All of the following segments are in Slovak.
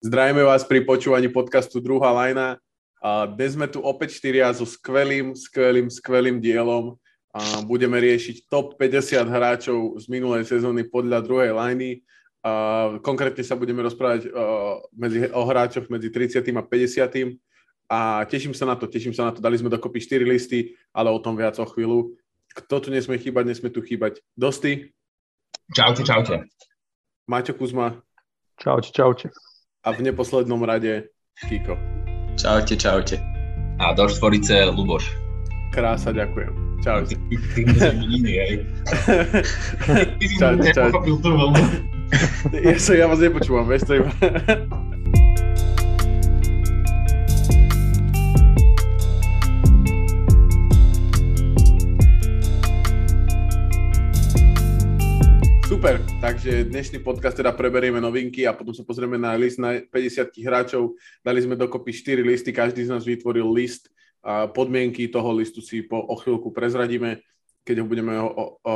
Zdravíme vás pri počúvaní podcastu Druhá lajna. A dnes sme tu opäť štyria so skvelým, skvelým, skvelým dielom. A budeme riešiť top 50 hráčov z minulej sezóny podľa druhej lajny. A konkrétne sa budeme rozprávať o, medzi, o hráčoch medzi 30. a 50. A teším sa na to, teším sa na to. Dali sme dokopy 4 listy, ale o tom viac o chvíľu. Kto tu nesmie chýbať, nesmie tu chýbať. Dosty. Čaute, čaute. Maťo Kuzma. Čaute, čaute a v neposlednom rade Kiko. Čaute, čaute. A do štvorice Luboš. Krása, ďakujem. Čaute. Ty, ty, Ja, sa, ja vás nepočúvam, vieš, to iba... Super, takže dnešný podcast teda preberieme novinky a potom sa pozrieme na list na 50 hráčov. Dali sme dokopy 4 listy, každý z nás vytvoril list a podmienky toho listu si po o chvíľku prezradíme, keď, ho budeme o, o,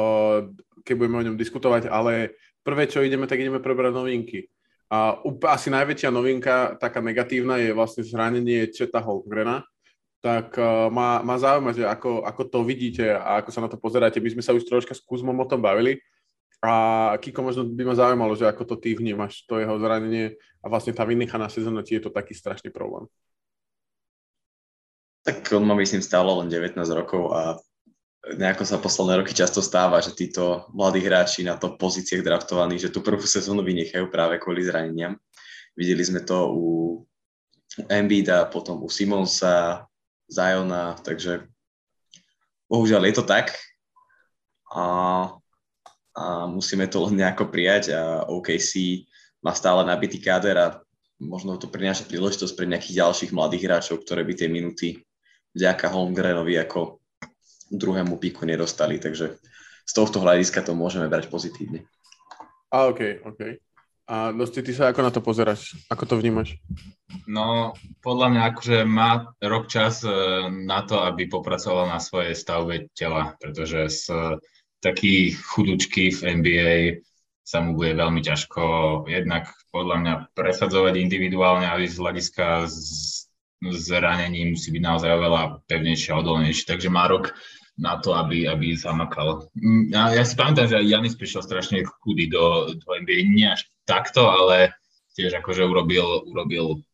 keď budeme o ňom diskutovať, ale prvé, čo ideme, tak ideme prebrať novinky. A asi najväčšia novinka, taká negatívna, je vlastne zranenie Četa Holmgrena, tak uh, má, má zaujímať, že ako, ako to vidíte a ako sa na to pozeráte. My sme sa už troška s Kuzmom o tom bavili, a Kiko, možno by ma zaujímalo, že ako to ty vnímaš, to jeho zranenie a vlastne tá vynechaná sezóna, ti je to taký strašný problém. Tak on má myslím stále len 19 rokov a nejako sa posledné roky často stáva, že títo mladí hráči na to pozíciách draftovaní, že tú prvú sezónu vynechajú práve kvôli zraneniam. Videli sme to u Embida, potom u Simonsa, Zajona, takže bohužiaľ je to tak. A a musíme to len nejako prijať a OKC má stále nabitý káder a možno to prináša príležitosť pre nejakých ďalších mladých hráčov, ktoré by tie minuty vďaka Holmgrenovi ako druhému piku nedostali, takže z tohto hľadiska to môžeme brať pozitívne. A OK, OK. A Dosti, ty sa ako na to pozeráš? Ako to vnímaš? No, podľa mňa akože má rok čas e, na to, aby popracoval na svojej stavbe tela, pretože s taký chudučky v NBA sa mu bude veľmi ťažko jednak podľa mňa presadzovať individuálne, ale z hľadiska zranení musí byť naozaj oveľa pevnejšie a odolnejšie. Takže má rok na to, aby, aby zamakal. Ja, ja si pamätám, že Janis prišiel strašne chudý do, do NBA, nie až takto, ale tiež akože urobil, urobil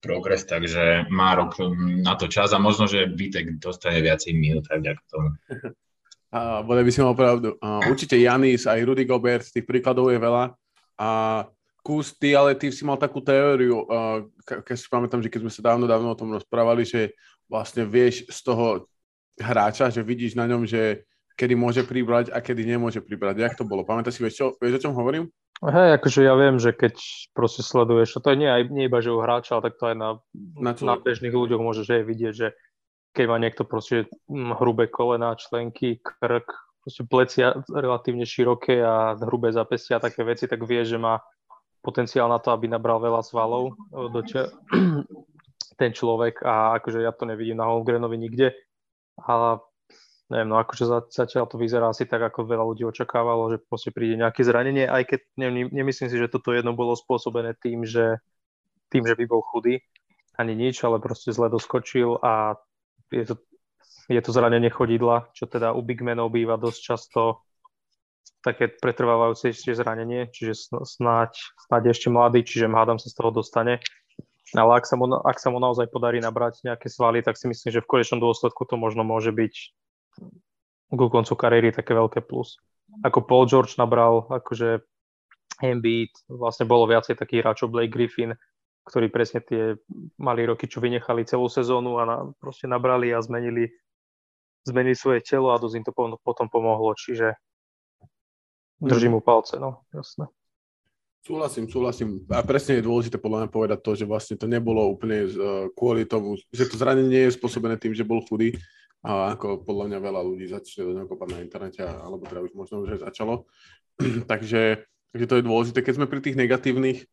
progres, takže má rok na to čas a možno, že Vitek dostane viacej minút aj vďaka tomu. A bude by si mal pravdu. A určite Janis, aj Rudy Gobert, tých príkladov je veľa. A kus, ty, ale ty si mal takú teóriu, keď si pamätám, že keď sme sa dávno, dávno o tom rozprávali, že vlastne vieš z toho hráča, že vidíš na ňom, že kedy môže pribrať a kedy nemôže pribrať. Jak to bolo? Pamätáš si, vieš, čo, vieš o čom hovorím? Hej, akože ja viem, že keď proste sleduješ, to je nie, aj, nie iba, že u hráča, ale tak to aj na, na, na bežných ľuďoch môžeš aj vidieť, že keď má niekto proste hm, hrubé kolená, členky, krk, proste plecia relatívne široké a hrubé zapestia a také veci, tak vie, že má potenciál na to, aby nabral veľa svalov eh, do če- ten človek a akože ja to nevidím na Holmgrenovi nikde, ale neviem, no akože zatiaľ to vyzerá asi tak, ako veľa ľudí očakávalo, že proste príde nejaké zranenie, aj keď ne, nemyslím si, že toto jedno bolo spôsobené tým, že tým, že by bol chudý, ani nič, ale proste zle doskočil a je to, je to zranenie chodidla, čo teda u bigmenov býva dosť často také pretrvávajúce zranenie, čiže snáď, snáď ešte mladý, čiže hádam sa z toho dostane. Ale ak sa, mu, ak sa mu naozaj podarí nabrať nejaké svaly, tak si myslím, že v konečnom dôsledku to možno môže byť ku koncu kariéry také veľké plus. Ako Paul George nabral, akože Embiid, vlastne bolo viacej takých hráčov, Blake Griffin, ktorí presne tie mali roky, čo vynechali celú sezónu a na, proste nabrali a zmenili, zmenili svoje telo a dosť im to potom pomohlo, čiže držím mu palce, no, jasné. Súhlasím, súhlasím. A presne je dôležité podľa mňa povedať to, že vlastne to nebolo úplne uh, kvôli tomu, že to zranenie nie je spôsobené tým, že bol chudý, a ako podľa mňa veľa ľudí začne do neho kopať na internete, alebo teda už možno už aj začalo. takže, takže to je dôležité. Keď sme pri tých negatívnych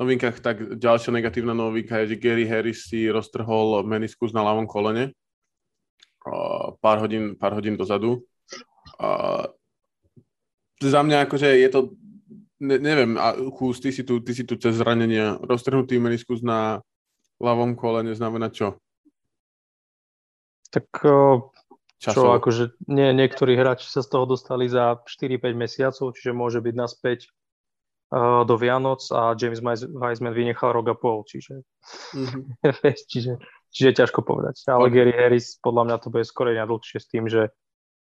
novinkách, tak ďalšia negatívna novinka je, že Gary Harris si roztrhol meniskus na ľavom kolene pár hodín, pár hodín dozadu. A za mňa akože je to ne, neviem, a Chus, ty si tu, ty si tu cez zranenia. Roztrhnutý meniskus na ľavom kolene znamená čo? Tak čo, akože nie, niektorí hráči sa z toho dostali za 4-5 mesiacov, čiže môže byť naspäť do Vianoc a James Wiseman vynechal rok a pol, čiže, mm-hmm. čiže, čiže ťažko povedať. Ale okay. Gary Harris podľa mňa to bude skôr na dlhšie s tým, že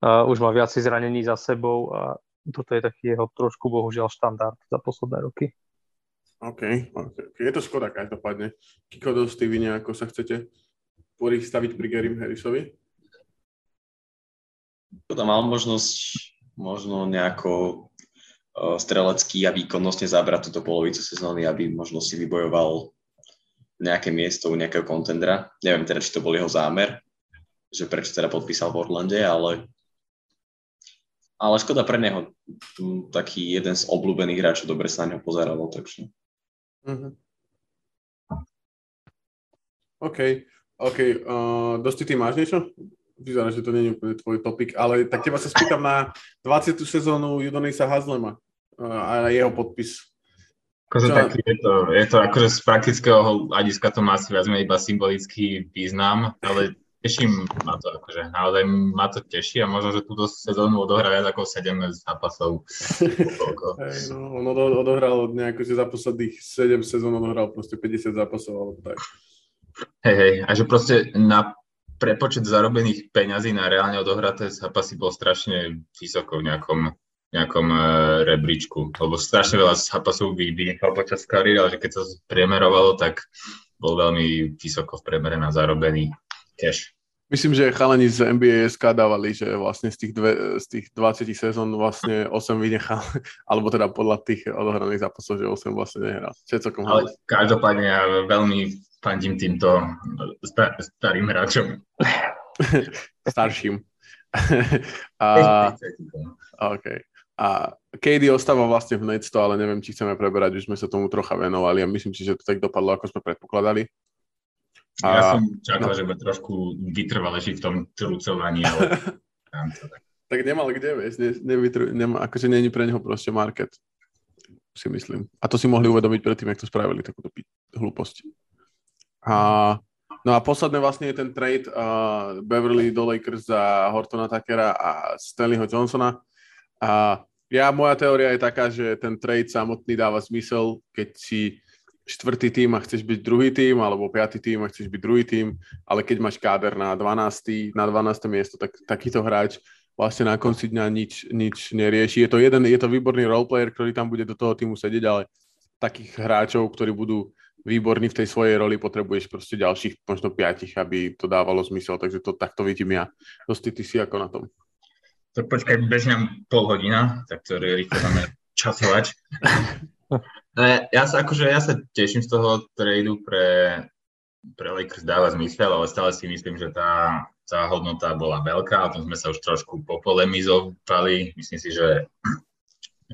uh, už má viac zranení za sebou a toto je taký jeho trošku bohužiaľ štandard za posledné roky. OK, okay. je to škoda každopádne. Kiko dosť vy nejako sa chcete staviť pri Garym Harrisovi? To mal možnosť možno nejako uh, strelecký a výkonnostne zabrať túto polovicu sezóny, aby možno si vybojoval nejaké miesto u nejakého kontendra. Neviem teda, či to bol jeho zámer, že prečo teda podpísal v Orlande, ale ale škoda pre neho. Taký jeden z obľúbených hráčov dobre sa na ňo pozeralo, takže... Mm-hmm. OK, OK. Uh, dosti, ty máš niečo? Vyzerá, že to nie je úplne tvoj topik, ale tak teba sa spýtam na 20. sezónu Judonisa Hazlema a jeho podpis. Akože taký je to, je to akože z praktického hľadiska to má asi viac iba symbolický význam, ale teším ma to, akože naozaj ma to teší a možno, že túto sezónu odohrá viac ako 7 zápasov. hey, no, on odohral nejako, že za posledných 7 sezón odohral proste 50 zápasov alebo tak. Hej, hej, a že proste na prepočet zarobených peňazí na reálne odohraté zápasy bol strašne vysoko v nejakom, nejakom uh, rebríčku, lebo strašne veľa zápasov vynechal počas kariéry, ale že keď sa priemerovalo, tak bol veľmi vysoko v priemere na zarobený cash. Myslím, že chalani z NBA SK dávali, že vlastne z tých, dve, z tých 20 sezón vlastne 8 vynechal, alebo teda podľa tých odohraných zápasov, že 8 vlastne nehral. Čo celkom Ale každopádne ja veľmi fandím týmto star- starým hráčom. Starším. a, okay. A KD ostáva vlastne v Nets, ale neviem, či chceme preberať, už sme sa tomu trocha venovali a myslím si, že to tak dopadlo, ako sme predpokladali. A... Ja som čakal, no. že bude trošku vytrvalejší v tom trucovaní, ale tak nemal kde, vieš, ne, nevytru, nema, akože není pre neho proste market, si myslím. A to si mohli uvedomiť predtým, jak to spravili, takúto hlúposť. A, no a posledné vlastne je ten trade uh, Beverly do Lakers za Hortona Takera a Stanleyho Johnsona. A ja, moja teória je taká, že ten trade samotný dáva zmysel, keď si štvrtý tým a chceš byť druhý tým, alebo piatý tým a chceš byť druhý tým, ale keď máš káder na 12. na 12. miesto, tak takýto hráč vlastne na konci dňa nič, nič nerieši. Je to, jeden, je to výborný roleplayer, ktorý tam bude do toho týmu sedieť, ale takých hráčov, ktorí budú výborní v tej svojej roli, potrebuješ proste ďalších možno piatich, aby to dávalo zmysel, takže to takto vidím ja. Dosti ty si ako na tom. Tak počkaj, bež nám pol hodina, tak to rýchlo máme časovať. No ja, sa akože, ja sa teším z toho tradu pre, pre Lakers dáva zmysel, ale stále si myslím, že tá, tá hodnota bola veľká, o tom sme sa už trošku popolemizovali. Myslím si, že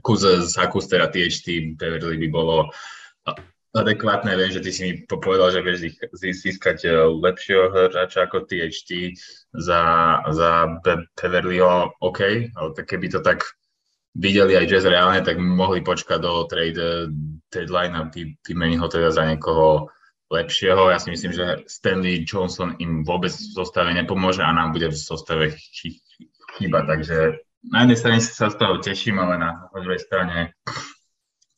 kus z Hakus, teda THT Beverly by bolo adekvátne. Viem, že ty si mi povedal, že vieš získať lepšieho hráča ako THT za, za Beverlyho, OK, ale tak keby to tak videli aj Jazz reálne, tak mohli počkať do trade deadline a vymeniť ho teda za niekoho lepšieho. Ja si myslím, že Stanley Johnson im vôbec v zostave nepomôže a nám bude v zostave chyba. Takže na jednej strane sa z toho teším, ale na druhej strane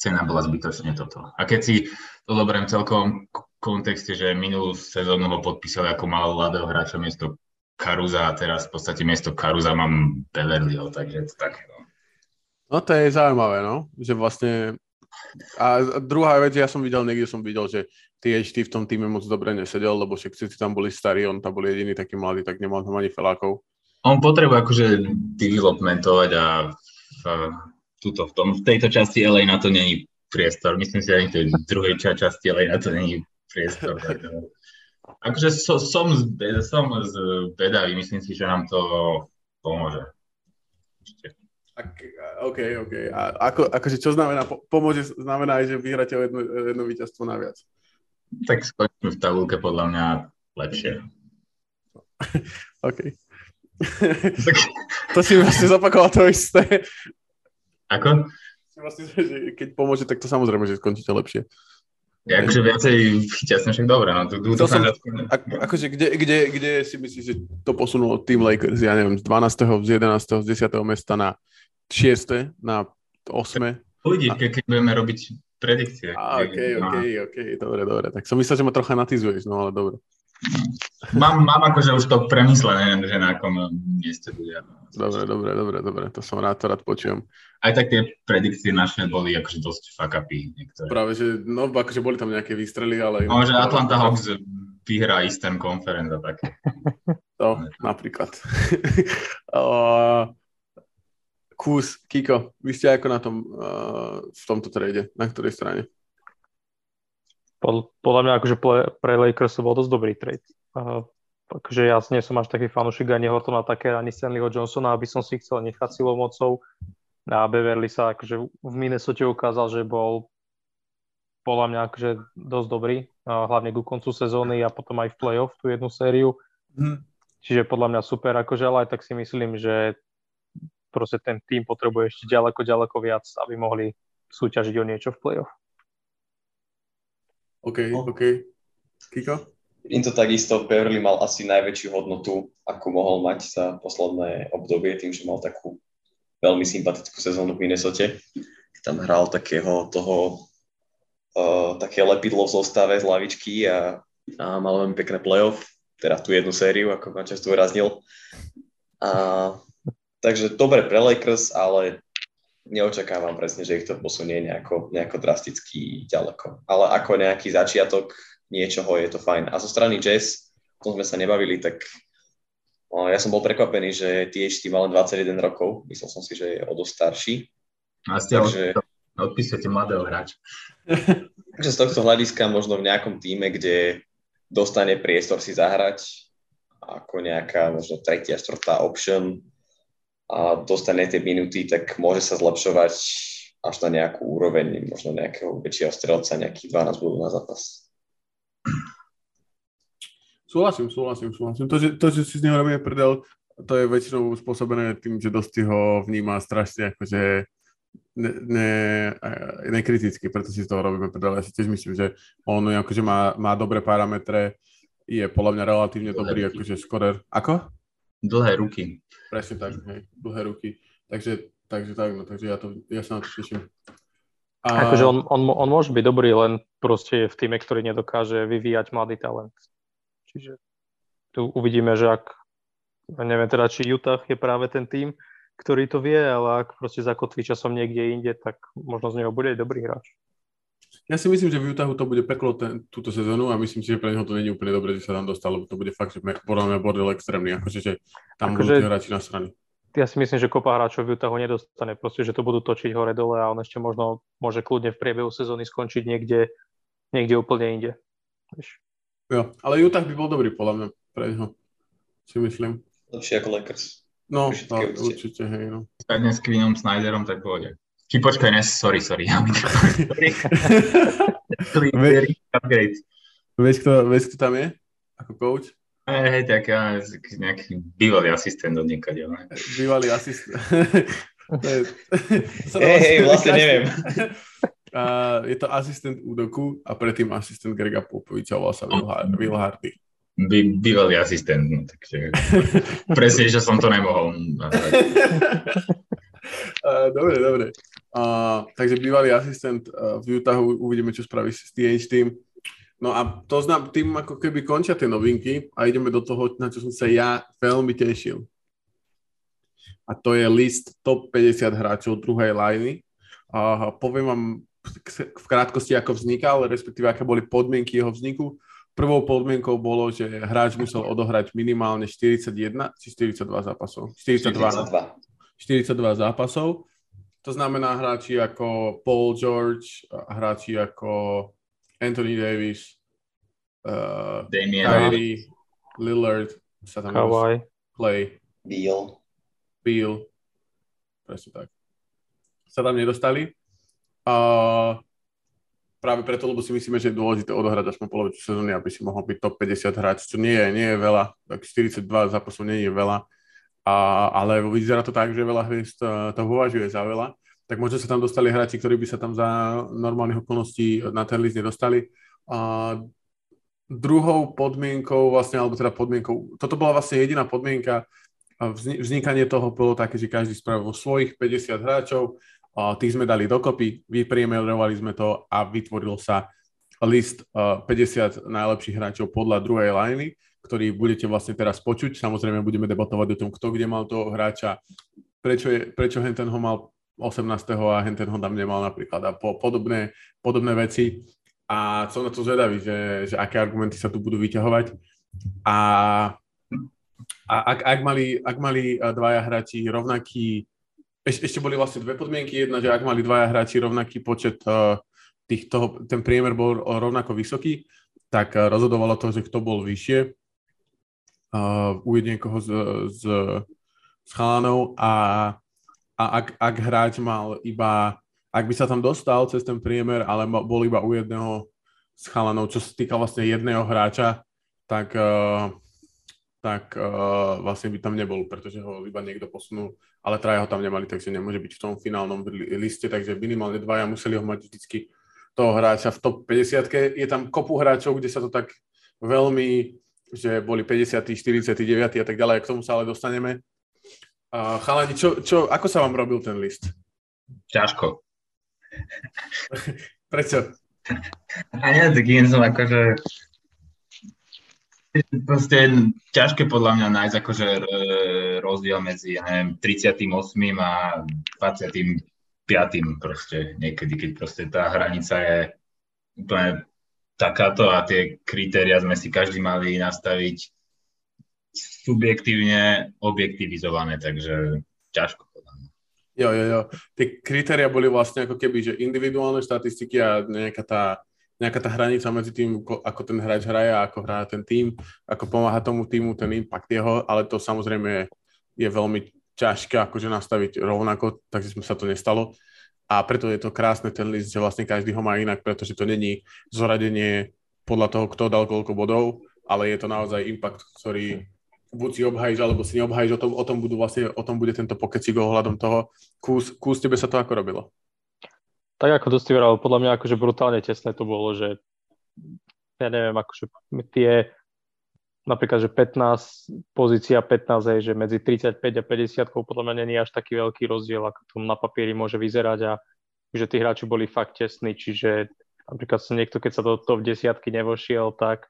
cena bola zbytočne toto. A keď si to zoberiem celkom kontexte, že minulú sezónu ho podpísali ako malého mladého hráča miesto Karuza a teraz v podstate miesto Karuza mám Beverlyho, takže to také. No. No to je zaujímavé, no, že vlastne a druhá vec, ja som videl, niekde som videl, že THT v tom týme moc dobre nesedel, lebo všetci tam boli starí, on tam bol jediný taký mladý, tak nemal tam ani felákov. On potrebuje akože developmentovať a tuto, v, tom, v tejto časti LA na to není priestor. Myslím si, že ani v tej druhej časti LA na to není priestor. Tak, akože so, som, som zvedavý, myslím si, že nám to pomôže. Ak, OK, OK. A ako, akože čo znamená, pomôže znamená aj, že vyhráte o jedno, jedno víťazstvo naviac. Tak skočíme v tabulke podľa mňa lepšie. OK. to si vlastne zopakoval to isté. Ako? vlastne, keď pomôže, tak to samozrejme, že skončíte lepšie. Ja akože viacej chytia som však dobre, no to, to, to som, ako, akože kde, kde, kde si myslíš, že to posunulo tým Lakers, ja neviem, z 12., z 11., z 10. mesta na 6., na 8. Uvidí, a... keď budeme robiť predikcie. A, ok, ok, ok, dobre, dobre. Tak som myslel, že ma trocha natizuješ, no ale dobre. Mám, mám akože už to premyslené, že na akom mieste bude. Dobre, dobre, dobre, dobre, to som rád, to rád počujem. Aj tak tie predikcie naše boli akože dosť fuck upy niektoré. Práve, že no, akože boli tam nejaké výstrely, ale... No, že Atlanta Hawks vyhrá Eastern Conference a tak. To, napríklad. uh, Kus, Kiko, vy ste ako na tom uh, v tomto trade? Na ktorej strane? Pod, podľa mňa akože pre, pre Lakers to bol dosť dobrý trade. Uh, akože ja nie som až taký fanúšik ani Hortona také, ani Stanleyho Johnsona, aby som si chcel nechať silou mocou. A Beverly sa akože v Minnesota ukázal, že bol podľa mňa akože dosť dobrý, uh, hlavne ku koncu sezóny a potom aj v playoff tú jednu sériu. Hmm. Čiže podľa mňa super, akože, ale aj tak si myslím, že proste ten tým potrebuje ešte ďaleko, ďaleko viac, aby mohli súťažiť o niečo v playoff. OK, no. OK. Kiko? Im to takisto, Beverly mal asi najväčšiu hodnotu, ako mohol mať za posledné obdobie, tým, že mal takú veľmi sympatickú sezónu v Minnesota. Tam hral takého toho, uh, také lepidlo v zostave z lavičky a, a mal veľmi pekné playoff, teda tú jednu sériu, ako ma často vyraznil. A, takže dobre pre Lakers, ale neočakávam presne, že ich to posunie nejako, nejako drasticky ďaleko. Ale ako nejaký začiatok niečoho je to fajn. A zo strany Jazz, o tom sme sa nebavili, tak no, ja som bol prekvapený, že THT mal len 21 rokov. Myslel som si, že je o dosť starší. A ste Takže... odpísate mladého hráča. Takže z tohto hľadiska možno v nejakom týme, kde dostane priestor si zahrať ako nejaká možno tretia, štvrtá option, a dostane tie minuty, tak môže sa zlepšovať až na nejakú úroveň, možno nejakého väčšieho strelca, nejakých 12 bodov na zápas. Súhlasím, súhlasím, súhlasím. To, že, to, že si z neho robíme predel, to je väčšinou spôsobené tým, že dosť ho vníma strašne akože ne, ne, nekriticky, preto si z toho robíme predel. Ja si tiež myslím, že on akože má, má dobré parametre, je podľa mňa relatívne dobrý akože skorer. Ako? Dlhé ruky. Presne tak, hej, dlhé ruky. Takže, takže tak, no, takže ja, to, ja sa na to teším. A... Akože on, on, on môže byť dobrý, len proste je v týme, ktorý nedokáže vyvíjať mladý talent. Čiže tu uvidíme, že ak, neviem teda, či Utah je práve ten tým, ktorý to vie, ale ak proste zakotví časom niekde inde, tak možno z neho bude aj dobrý hráč. Ja si myslím, že v Utahu to bude peklo ten, túto sezónu a myslím si, že pre neho to není úplne dobré, že sa tam dostal, lebo to bude fakt, že podľa mňa bordel extrémny, akože že tam akože, budú hráči na strane. Ja si myslím, že kopa hráčov v Utahu nedostane, proste, že to budú točiť hore-dole a on ešte možno môže kľudne v priebehu sezóny skončiť niekde, niekde úplne inde. Jo, ale Utah by bol dobrý podľa mňa pre neho, si myslím. Lepšie ako Lakers. No, no, určite. hej, no. Dnes s Quinom Snyderom, tak pôjde. Či počkaj, ne, sorry, sorry. Ja vieš, kto, vieš, kto tam je? Ako coach? Hej, hej, tak ja, nejaký bývalý asistent od niekaď. Bývalý asistent. hej, hej, vlastne neviem. Uh, je to asistent Udoku a predtým asistent Grega Popoviča, volá sa Will Hardy. By, bývalý asistent, no, takže presne, že som to nemohol. Uh, dobre, dobre. Uh, takže bývalý asistent uh, v Utahu, uvidíme, čo spraví s TH tým. No a to znam, tým ako keby končia tie novinky a ideme do toho, na čo som sa ja veľmi tešil. A to je list top 50 hráčov druhej liny. Uh, poviem vám v krátkosti, ako vznikal, respektíve aké boli podmienky jeho vzniku. Prvou podmienkou bolo, že hráč musel odohrať minimálne 41 či 42 zápasov. 42. 42. 42 zápasov to znamená hráči ako Paul George, hráči ako Anthony Davis, uh, Damien Kyrie, Lillard, sa tam Kawhi, Clay, Beal. Beal, presne tak. Sa tam nedostali. Uh, práve preto, lebo si myslíme, že je dôležité odohrať aspoň polovicu sezóny, aby si mohol byť top 50 hráč, čo nie je, nie je veľa, tak 42 zápasov nie je veľa a, ale vyzerá to tak, že veľa hviezd to, to považuje za veľa. tak možno sa tam dostali hráči, ktorí by sa tam za normálnych okolností na ten list nedostali. A druhou podmienkou vlastne, alebo teda podmienkou, toto bola vlastne jediná podmienka, vznikanie toho bolo také, že každý spravil svojich 50 hráčov, a tých sme dali dokopy, vypriemerovali sme to a vytvoril sa list 50 najlepších hráčov podľa druhej liney, ktorý budete vlastne teraz počuť. Samozrejme budeme debatovať o tom, kto kde mal toho hráča, prečo, je, prečo Henten ho mal 18. a Henten ho tam nemal napríklad a po, podobné, podobné veci. A som na to zvedavý, že, že aké argumenty sa tu budú vyťahovať. A, a ak, ak, mali, ak mali dvaja hráči rovnaký, eš, ešte boli vlastne dve podmienky. Jedna, že ak mali dvaja hráči rovnaký počet uh, tých, ten priemer bol rovnako vysoký, tak uh, rozhodovalo to, že kto bol vyššie uh, niekoho z, z, z chalanov a, a ak, ak hráč mal iba ak by sa tam dostal cez ten priemer, ale bol iba u jedného z chalanov, čo sa týka vlastne jedného hráča, tak, uh, tak uh, vlastne by tam nebol, pretože ho iba niekto posunul, ale traja ho tam nemali, takže nemôže byť v tom finálnom liste, takže minimálne dvaja museli ho mať vždycky toho hráča v top 50 Je tam kopu hráčov, kde sa to tak veľmi, že boli 50, 49 a tak ďalej, k tomu sa ale dostaneme. Uh, chalani, čo, čo, ako sa vám robil ten list? Ťažko. Prečo? A nie, tak jen som akože proste ťažké podľa mňa nájsť akože rozdiel medzi, ja neviem, 38. a 25. proste niekedy, keď proste tá hranica je úplne takáto a tie kritéria sme si každý mali nastaviť subjektívne objektivizované, takže ťažko. Jo, jo, jo. Tie kritéria boli vlastne ako keby, že individuálne štatistiky a nejaká tá, nejaká tá hranica medzi tým, ako ten hráč hraje a ako hrá ten tým, ako pomáha tomu týmu, ten impact jeho, ale to samozrejme je veľmi ťažké akože nastaviť rovnako, takže sme sa to nestalo. A preto je to krásne ten list, že vlastne každý ho má inak, pretože to není zoradenie podľa toho, kto dal koľko bodov, ale je to naozaj impact, ktorý buď si obhajíš, alebo si neobhajíš, o tom, o tom, budú vlastne, o tom bude tento pokecík ohľadom toho. Kús, kús tebe sa to ako robilo? Tak ako to podľa mňa akože brutálne tesné to bolo, že ja neviem, akože tie napríklad, že 15, pozícia 15 je, že medzi 35 a 50 podľa mňa není až taký veľký rozdiel, ako to na papieri môže vyzerať a že tí hráči boli fakt tesní, čiže napríklad sa niekto, keď sa do top desiatky nevošiel, tak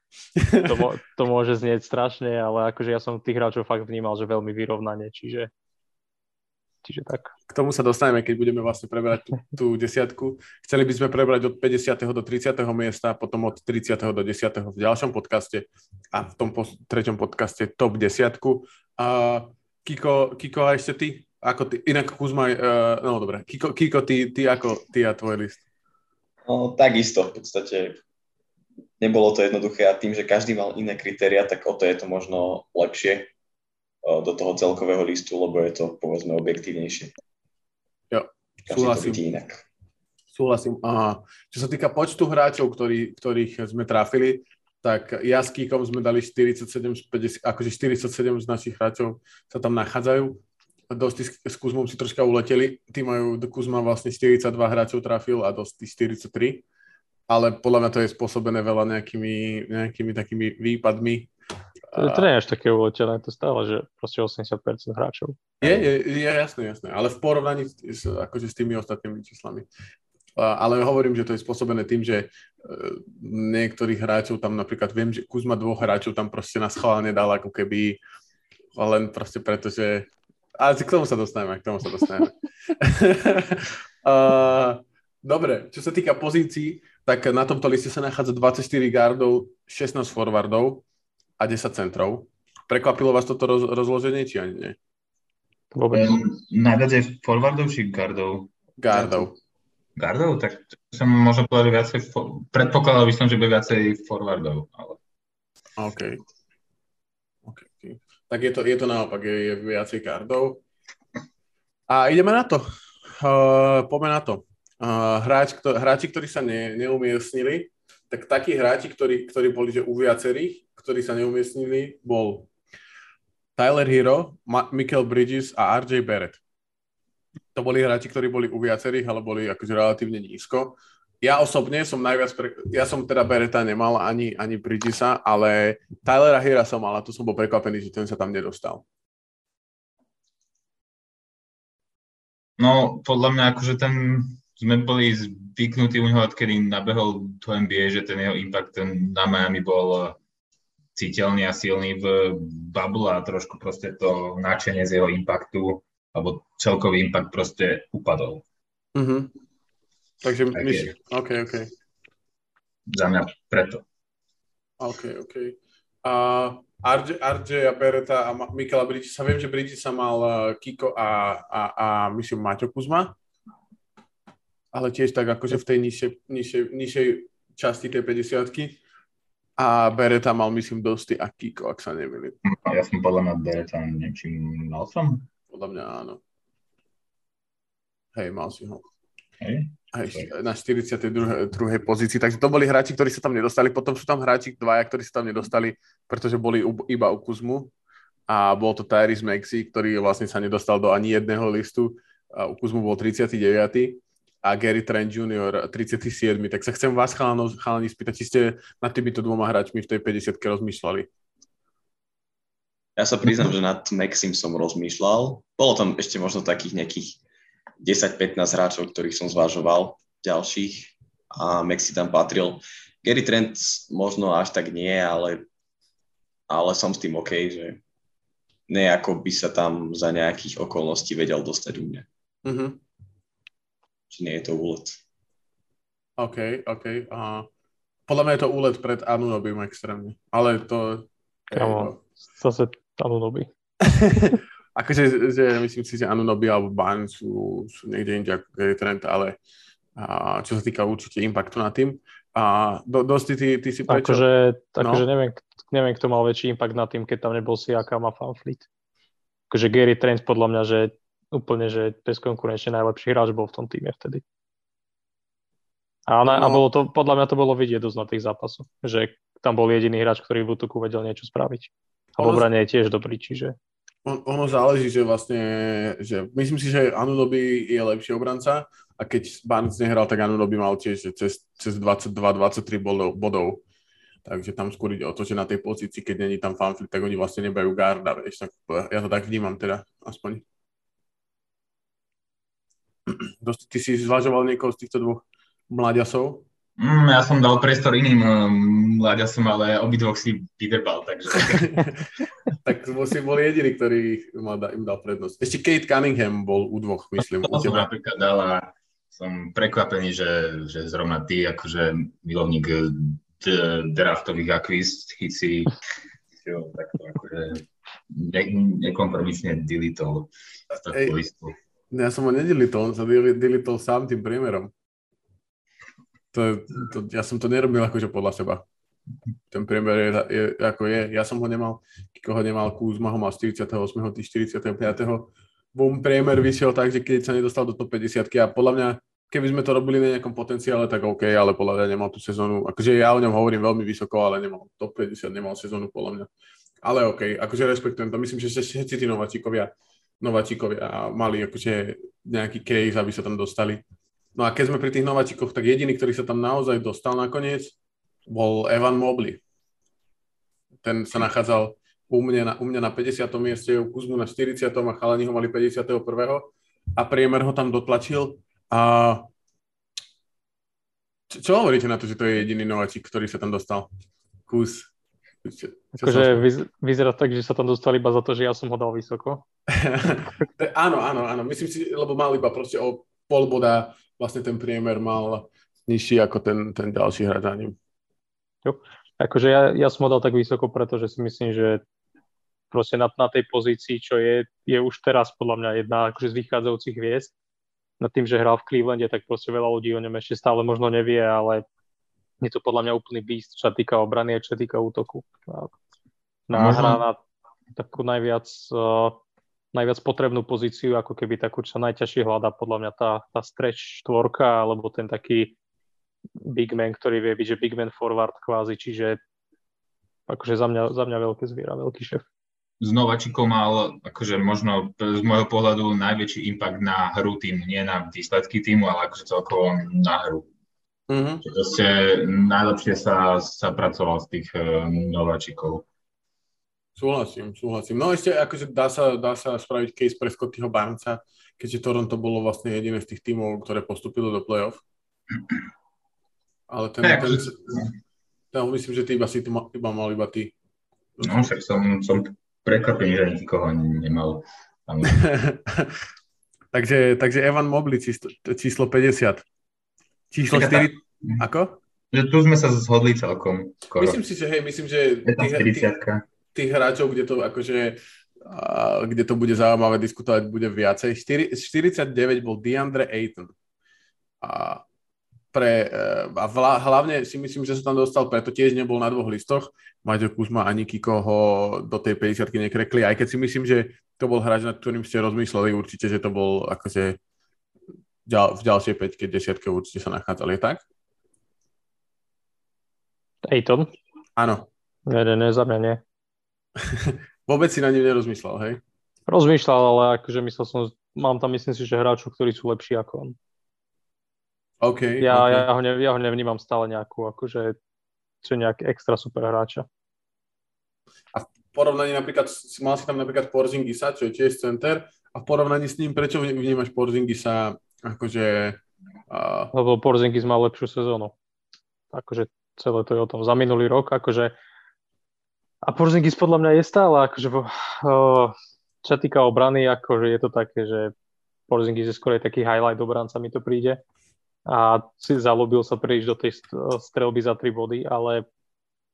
to, to môže znieť strašne, ale akože ja som tých hráčov fakt vnímal, že veľmi vyrovnane, čiže, čiže tak. K tomu sa dostaneme, keď budeme vlastne preberať tú, tú desiatku. Chceli by sme prebrať od 50. do 30. miesta, potom od 30. do 10. v ďalšom podcaste a v tom po- treťom podcaste top desiatku. A Kiko, Kiko a ešte ty? Ako ty? Inak Kuzma, uh, no dobre, Kiko, Kiko ty, ty ako ty a tvoj list? No, takisto v podstate nebolo to jednoduché a tým, že každý mal iné kritéria, tak o to je to možno lepšie do toho celkového listu, lebo je to povedzme objektívnejšie. Jo, súhlasím. Inak. Súhlasím. Aha. Čo sa týka počtu hráčov, ktorý, ktorých sme trafili, tak ja s Kíkom sme dali 47, 50, akože 47 z našich hráčov sa tam nachádzajú dosť s Kuzmom si troška uleteli. Tí majú, Kuzma vlastne 42 hráčov trafil a dosť 43. Ale podľa mňa to je spôsobené veľa nejakými, nejakými takými výpadmi. To, to nie je až také uletené, to stále, že proste 80% hráčov. Je, je, je jasné, jasné, ale v porovnaní s, akože s tými ostatnými číslami. Ale hovorím, že to je spôsobené tým, že e, niektorých hráčov tam napríklad viem, že Kuzma dvoch hráčov tam proste na schválne dal ako keby len proste preto, že ale k tomu sa dostaneme, k tomu sa dostaneme. uh, dobre, čo sa týka pozícií, tak na tomto liste sa nachádza 24 gardov, 16 forwardov a 10 centrov. Prekvapilo vás toto roz, rozloženie, či ani nie? Vôbec. Um, najviac je forwardov či gardov? Gardov. Gardov? Tak som možno povedal viacej, predpokladal by som, že bude viacej forwardov. Ale... OK tak je to, je to naopak, je, je viacej kardov. A ideme na to. Uh, poďme na to. Uh, hráč, kto, hráči, ktorí sa ne, neumiestnili, tak takí hráči, ktorí, ktorí boli že u viacerých, ktorí sa neumiestnili, bol Tyler Hero, Ma- Michael Bridges a RJ Barrett. to boli hráči, ktorí boli u viacerých, ale boli akože relatívne nízko. Ja osobne som najviac, pre... ja som teda Bereta nemal ani, ani Bridgesa, ale Tylera Hira som mal a tu som bol prekvapený, že ten sa tam nedostal. No, podľa mňa akože ten, sme boli zvyknutí u neho, odkedy nabehol to NBA, že ten jeho impact ten na Miami bol citeľný a silný v bubble a trošku proste to načenie z jeho impactu alebo celkový impact proste upadol. Mm-hmm. Takže my... OK, OK. Za mňa preto. OK, OK. A RJ, RJ a Bereta a Mikela sa viem, že sa mal uh, Kiko a, a, a myslím Maťo Kuzma, ale tiež tak akože v tej nižšej, nižšej, nižšej časti tej 50 a Bereta mal myslím Dosty a Kiko, ak sa nemýlim. Ja som podľa mňa Bereta, či mal som. Podľa mňa áno. Hej, mal si ho. Hej. Hej, na 42. druhej pozícii. Takže to boli hráči, ktorí sa tam nedostali. Potom sú tam hráči dvaja, ktorí sa tam nedostali, pretože boli iba u Kuzmu. A bol to Tyrese Maxi, ktorý vlastne sa nedostal do ani jedného listu. A u Kuzmu bol 39. A Gary Trent Jr. 37. Tak sa chcem vás, chalani, spýtať, či ste nad týmito dvoma hráčmi v tej 50 rozmýšľali. Ja sa priznám, že nad Maxim som rozmýšľal. Bolo tam ešte možno takých nejakých 10-15 hráčov, ktorých som zvažoval, ďalších a Maxi tam patril. Gary Trent možno až tak nie, ale, ale som s tým OK, že nejako by sa tam za nejakých okolností vedel dostať u mňa. Mm-hmm. Či nie je to úlet. OK, OK. A podľa mňa je to úlet pred Anunobim extrémne. Ale to... Kamo, zase Anunobi. akože že myslím si, že Anunobi alebo Ban sú, sú niekde inde ako Trent, ale a, čo sa týka určite impactu na tým. A do, dosť ty, ty si prečo? Akože, akože no. neviem, neviem, kto mal väčší impact na tým, keď tam nebol Siakam a Fanfleet. Akože Gary Trent podľa mňa, že úplne, že bezkonkurenčne najlepší hráč bol v tom týme vtedy. A, na, no. a bolo to, podľa mňa to bolo vidieť dosť na tých zápasoch, že tam bol jediný hráč, ktorý v útoku vedel niečo spraviť. A v obrane je tiež dobrý, čiže... On, ono záleží, že vlastne, že myslím si, že Anunobi je lepší obranca a keď Barnes nehral, tak Anunobi mal tiež cez, cez 22-23 bodov, bodov. Takže tam skôr ide o to, že na tej pozícii, keď není tam fanflit, tak oni vlastne nebajú garda, vieš, tak ja to tak vnímam teda, aspoň. Ty si zvažoval niekoho z týchto dvoch mladiasov? Mm, ja som dal priestor iným mladiasom, ale obidvoch si vydebal, takže... tak si bol jediný, ktorý im dal prednosť. Ešte Kate Cunningham bol u dvoch, myslím. To som napríklad dal a som prekvapený, že, že zrovna ty, akože milovník draftových akvíz, si takto akože ne, nekompromisne toho listu. Ja som ho nedilitol, on sa dilitol sám tým priemerom. To, to, ja som to nerobil akože podľa seba. Ten priemer je, je, ako je. Ja som ho nemal, Kiko ho nemal, Kuzma ho mal z 48. 45. Bum, priemer vyšiel tak, že keď sa nedostal do top 50 a podľa mňa, keby sme to robili na nejakom potenciále, tak OK, ale podľa mňa nemal tú sezónu, akože ja o ňom hovorím veľmi vysoko, ale nemal top 50, nemal sezónu podľa mňa. Ale OK, akože respektujem to. Myslím, že všetci tí nováčikovia, nováčikovia mali akože nejaký case, aby sa tam dostali. No a keď sme pri tých nováčikoch, tak jediný, ktorý sa tam naozaj dostal nakoniec, bol Evan Mobley. Ten sa nachádzal u mňa na, u mňa na 50. mieste, u Kuzmu na 40. a chalani ho mali 51. a priemer ho tam dotlačil. A čo, čo hovoríte na to, že to je jediný nováčik, ktorý sa tam dostal? Kus. Akože vyzerá tak, že sa tam dostali iba za to, že ja som ho dal vysoko. áno, áno, áno. Myslím si, lebo mal iba proste o pol boda vlastne ten priemer mal nižší ako ten, ten ďalší hráč za ním. Jo. Akože ja, ja som ho dal tak vysoko, pretože si myslím, že proste na, na tej pozícii, čo je, je už teraz podľa mňa jedna akože z vychádzajúcich hviezd. Nad tým, že hral v Clevelande, tak proste veľa ľudí o ňom ešte stále možno nevie, ale je to podľa mňa úplný beast, čo sa týka obrany a čo sa týka útoku. Na, na takú najviac uh, najviac potrebnú pozíciu, ako keby takú, čo najťažšie hľadá podľa mňa tá, tá stretch štvorka, alebo ten taký big man, ktorý vie byť, že big man forward kvázi, čiže akože za mňa, za mňa veľké zviera, veľký šéf. z Nováčikov mal akože možno z môjho pohľadu najväčší impact na hru týmu, nie na výsledky týmu, ale akože celkovo na hru. Mm-hmm. Proste najlepšie sa, sa pracoval z tých uh, Nováčikov. Súhlasím, súhlasím. No ešte akože dá sa, dá sa spraviť case pre Scottyho Barnca, keďže Toronto bolo vlastne jediné z tých tímov, ktoré postupilo do playoff. Ale ten, ten, ten, ten myslím, že ty iba si iba mal iba ty. No, však som, som prekvapený, že nikoho nemal. takže, takže Evan Mobley číslo, číslo 50. Číslo 4... Ako? Že tu sme sa zhodli celkom. Skoro. Myslím si, že hej, myslím, že... Tých, tých, tých hráčov, kde to akože a, kde to bude zaujímavé diskutovať, bude viacej. 4, 49 bol DeAndre Ayton. A, pre, e, a vla, hlavne si myslím, že sa tam dostal, preto tiež nebol na dvoch listoch. Maťo Kuzma ani Kiko ho do tej 50 nekrekli, aj keď si myslím, že to bol hráč, nad ktorým ste rozmysleli určite, že to bol akože ďal, v ďalšej 5 desiatke určite sa nachádzali, tak? Ayton? Áno. Nie, nie, nie, za mňa nie. Vôbec si na ňu nerozmýšľal, hej? Rozmýšľal, ale akože myslel som, mám tam myslím si, že hráčov, ktorí sú lepší ako on. OK. Ja, okay. ja, ho, ne, ja ho nevnímam stále nejakú, akože, čo nejaký extra super hráča. A v porovnaní napríklad, mal si tam napríklad Porzingisa, čo je tiež center, a v porovnaní s ním, prečo vnímaš Porzingisa akože... Uh... Lebo Porzingis mal lepšiu sezónu. Akože celé to je o tom. Za minulý rok, akože a Porzingis podľa mňa je stále, akože čo sa týka obrany, akože je to také, že Porzingis je skôr taký highlight obranca, mi to príde. A si zalúbil sa príliš do tej strelby za tri body, ale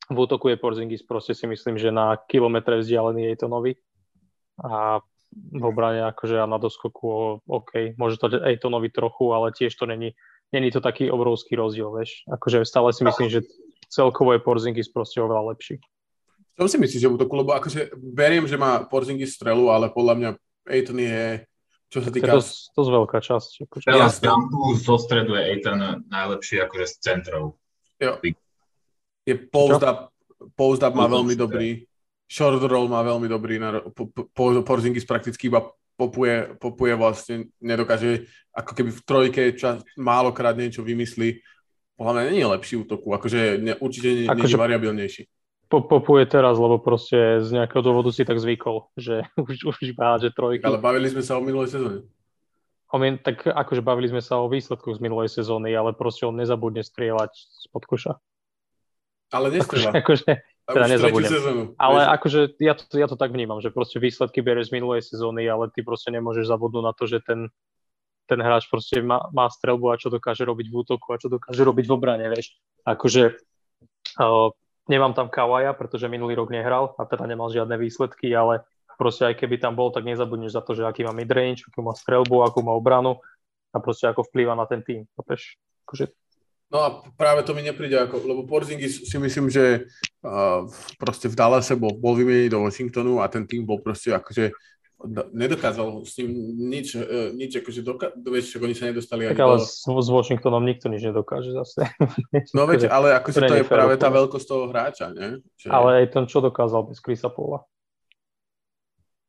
v útoku je Porzingis proste si myslím, že na kilometre vzdialený je to nový. A v obrane akože a na doskoku OK, môže to aj to nový trochu, ale tiež to není, není to taký obrovský rozdiel, vieš. Akože stále si myslím, že celkovo je Porzingis proste oveľa lepší. Čo si myslíš, že útoku? Lebo akože beriem, že má Porzingis strelu, ale podľa mňa Aiton je, čo sa týka... To je dosť, dosť veľká časť. Akože. Teraz tam zo stredu je Aiton najlepší akože z centrov. Jo. Je post up, post up má veľmi dobrý, short roll má veľmi dobrý, na, po, po, Porzingis prakticky iba popuje, popuje vlastne, nedokáže, ako keby v trojke čas, málokrát niečo vymyslí. Podľa mňa nie je lepší útoku, akože ne, určite nie, akože, nie je variabilnejší popuje teraz, lebo proste z nejakého dôvodu si tak zvykol, že už, už iba že trojky. Ale bavili sme sa o minulej sezóne. Homien, tak akože bavili sme sa o výsledkoch z minulej sezóny, ale proste on nezabudne strieľať spod koša. Ale nestrieľa. Akože, akože teda nezabudnem. Ale vieš? akože ja to, ja to tak vnímam, že proste výsledky berieš z minulej sezóny, ale ty proste nemôžeš zabudnúť na to, že ten, ten hráč proste má, má strelbu a čo dokáže robiť v útoku a čo dokáže robiť v obrane, vieš. Akože uh, Nemám tam Kawaja, pretože minulý rok nehral a teda nemal žiadne výsledky, ale proste aj keby tam bol, tak nezabudneš za to, že aký má midrange, akú má strelbu, akú má obranu a proste ako vplýva na ten tým. Akože... No a práve to mi nepríde ako, lebo Porzingis si myslím, že uh, proste v Dallase bol, bol vymenený do Washingtonu a ten tým bol proste akože nedokázal s ním nič, uh, nič akože doka- vieš, oni sa nedostali tak ale do... s, Washingtonom nikto nič nedokáže zase. no veď, ale akože to, je práve tá veľkosť toho hráča, nie? Že... Ale aj ten, čo dokázal bez Chrisa Paula.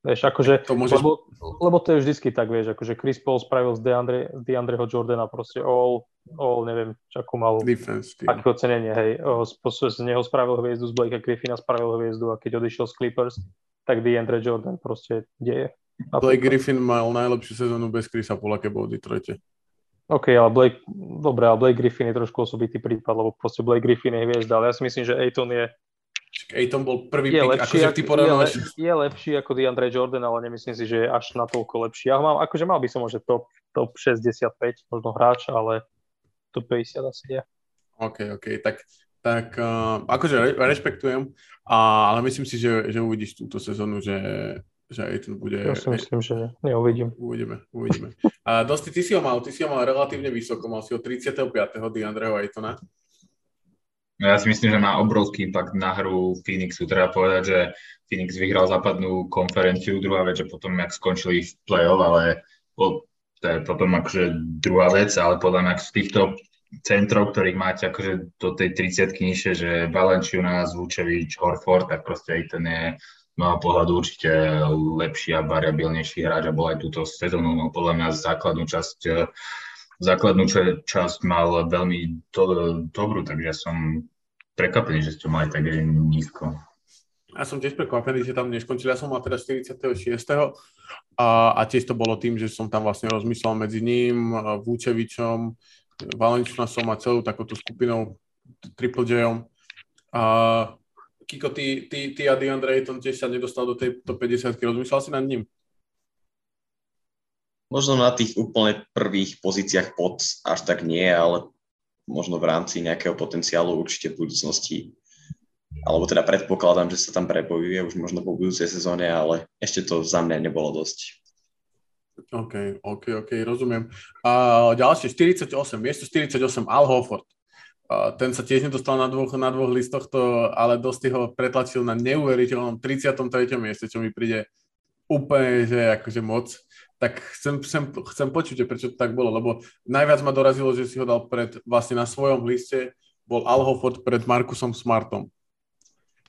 Vieš, akože, to môžeš... lebo, lebo to je vždycky tak, vieš, akože Chris Paul spravil z DeAndre, DeAndreho Jordana proste all, all neviem, čo ako mal Defense, aké ocenenie, hej, z, z neho spravil hviezdu, z Blakea Griffina spravil hviezdu a keď odišiel z Clippers, tak DeAndre Jordan proste deje. Blake Griffin mal najlepšiu sezónu bez Chrisa Pola, keď bol v Detroite. OK, ale Blake, dobre, ale Blake Griffin je trošku osobitý prípad, lebo proste Blake Griffin je hviezda, ale ja si myslím, že Aiton je Aiton bol prvý je pick, lepší, akože ty porovnáš... Je, je, lepší ako DeAndre Jordan, ale nemyslím si, že je až natoľko lepší. Ja mám, akože mal by som možno top, top 65, možno hráč, ale top 50 asi je. OK, OK, tak tak uh, akože re, rešpektujem, a, ale myslím si, že, že uvidíš túto sezónu, že, že aj tu bude... Ja si myslím, že nie. Neuvidím. Uvidíme, uvidíme. A Dosti, ty si ho mal, ty si ho mal relatívne vysoko, mal si ho 35. Diandreho Aitona. No ja si myslím, že má obrovský impact na hru Phoenixu. Treba povedať, že Phoenix vyhral západnú konferenciu, druhá vec, že potom, jak skončili v play-off, ale po, to je potom akože druhá vec, ale podľa mňa z týchto centrov, ktorých máte akože do tej 30 nižšie, že Valanciunas, Vučevič, Horford, tak proste aj ten je môjho pohľadu určite lepší a variabilnejší hráč a bol aj túto sezónu. No, podľa mňa základnú časť základnú časť mal veľmi to, dobrú, takže som prekvapený, že ste mali tak nízko. Ja som tiež prekvapený, že tam neskončil. Ja som mal teda 46. A, a tiež to bolo tým, že som tam vlastne rozmýšľal medzi ním, Vúčevičom, Valenčunasom a celou takouto skupinou Triple J-om. A Kiko, ty, ty, ty a DeAndre Ayton tiež sa nedostal do tej 50 Rozmýšľal si nad ním? Možno na tých úplne prvých pozíciách pod až tak nie, ale možno v rámci nejakého potenciálu určite v budúcnosti. Alebo teda predpokladám, že sa tam prebojuje už možno po budúcej sezóne, ale ešte to za mňa nebolo dosť. OK, OK, OK, rozumiem. A ďalšie, 48, miesto 48, Al Hofford. A ten sa tiež nedostal na dvoch, na dvoch listoch, to, ale dosť ho pretlačil na neuveriteľnom 33. mieste, čo mi príde úplne, že akože moc tak chcem, chcem, chcem počuť, prečo to tak bolo, lebo najviac ma dorazilo, že si ho dal pred, vlastne na svojom liste bol Al Hofford pred Markusom Smartom.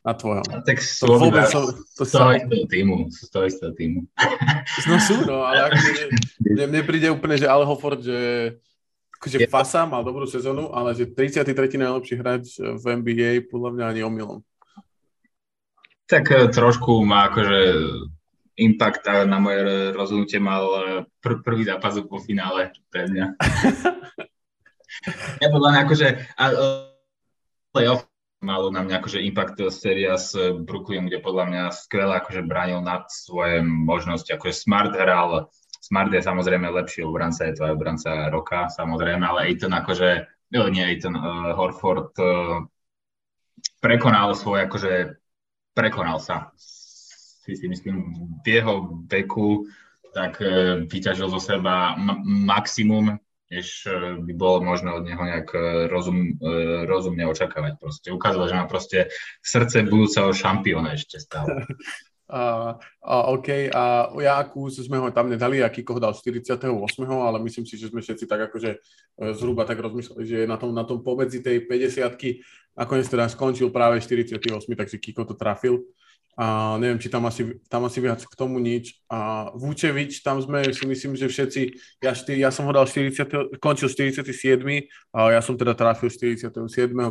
Na tvojom. A tak sú to vôbec som, to z toho istého týmu. Z toho istého týmu. No sú, no, ale akože, mne, mne príde úplne, že Al Hofford, že akože Fasa mal dobrú sezónu, ale že 33. najlepší hráč v NBA podľa mňa ani omylom. Tak eh, trošku má akože impact na moje rozhodnutie mal eh, pr- prvý zápas po finále pre mňa. ja podľa mňa akože a, playoff malo na mňa akože impact séria s Brooklynom, kde podľa mňa skvelé akože bránil nad svoje možnosti, akože Smart hral, Smart je samozrejme lepší obranca, je to aj obranca roka, samozrejme, ale Aiton akože, nie Aiton, uh, Horford uh, prekonal svoj, akože prekonal sa. Si, si myslím, v jeho veku tak e, vyťažil zo seba maximum, než e, by bolo možno od neho nejak e, rozum, rozumne očakávať. Proste ukázal, že má proste srdce budúceho šampióna ešte stále. A, a OK, a Jaku sme ho tam nedali, aký koho dal 48. ale myslím si, že sme všetci tak akože zhruba tak rozmysleli, že na tom, na tom pomedzi tej 50 nakoniec teda skončil práve 48, takže Kiko to trafil. A neviem, či tam asi, tam asi viac k tomu nič. A Vúčevič, tam sme si myslím, že všetci, ja, štyri, ja som ho dal 40, končil 47, a ja som teda trafil 47,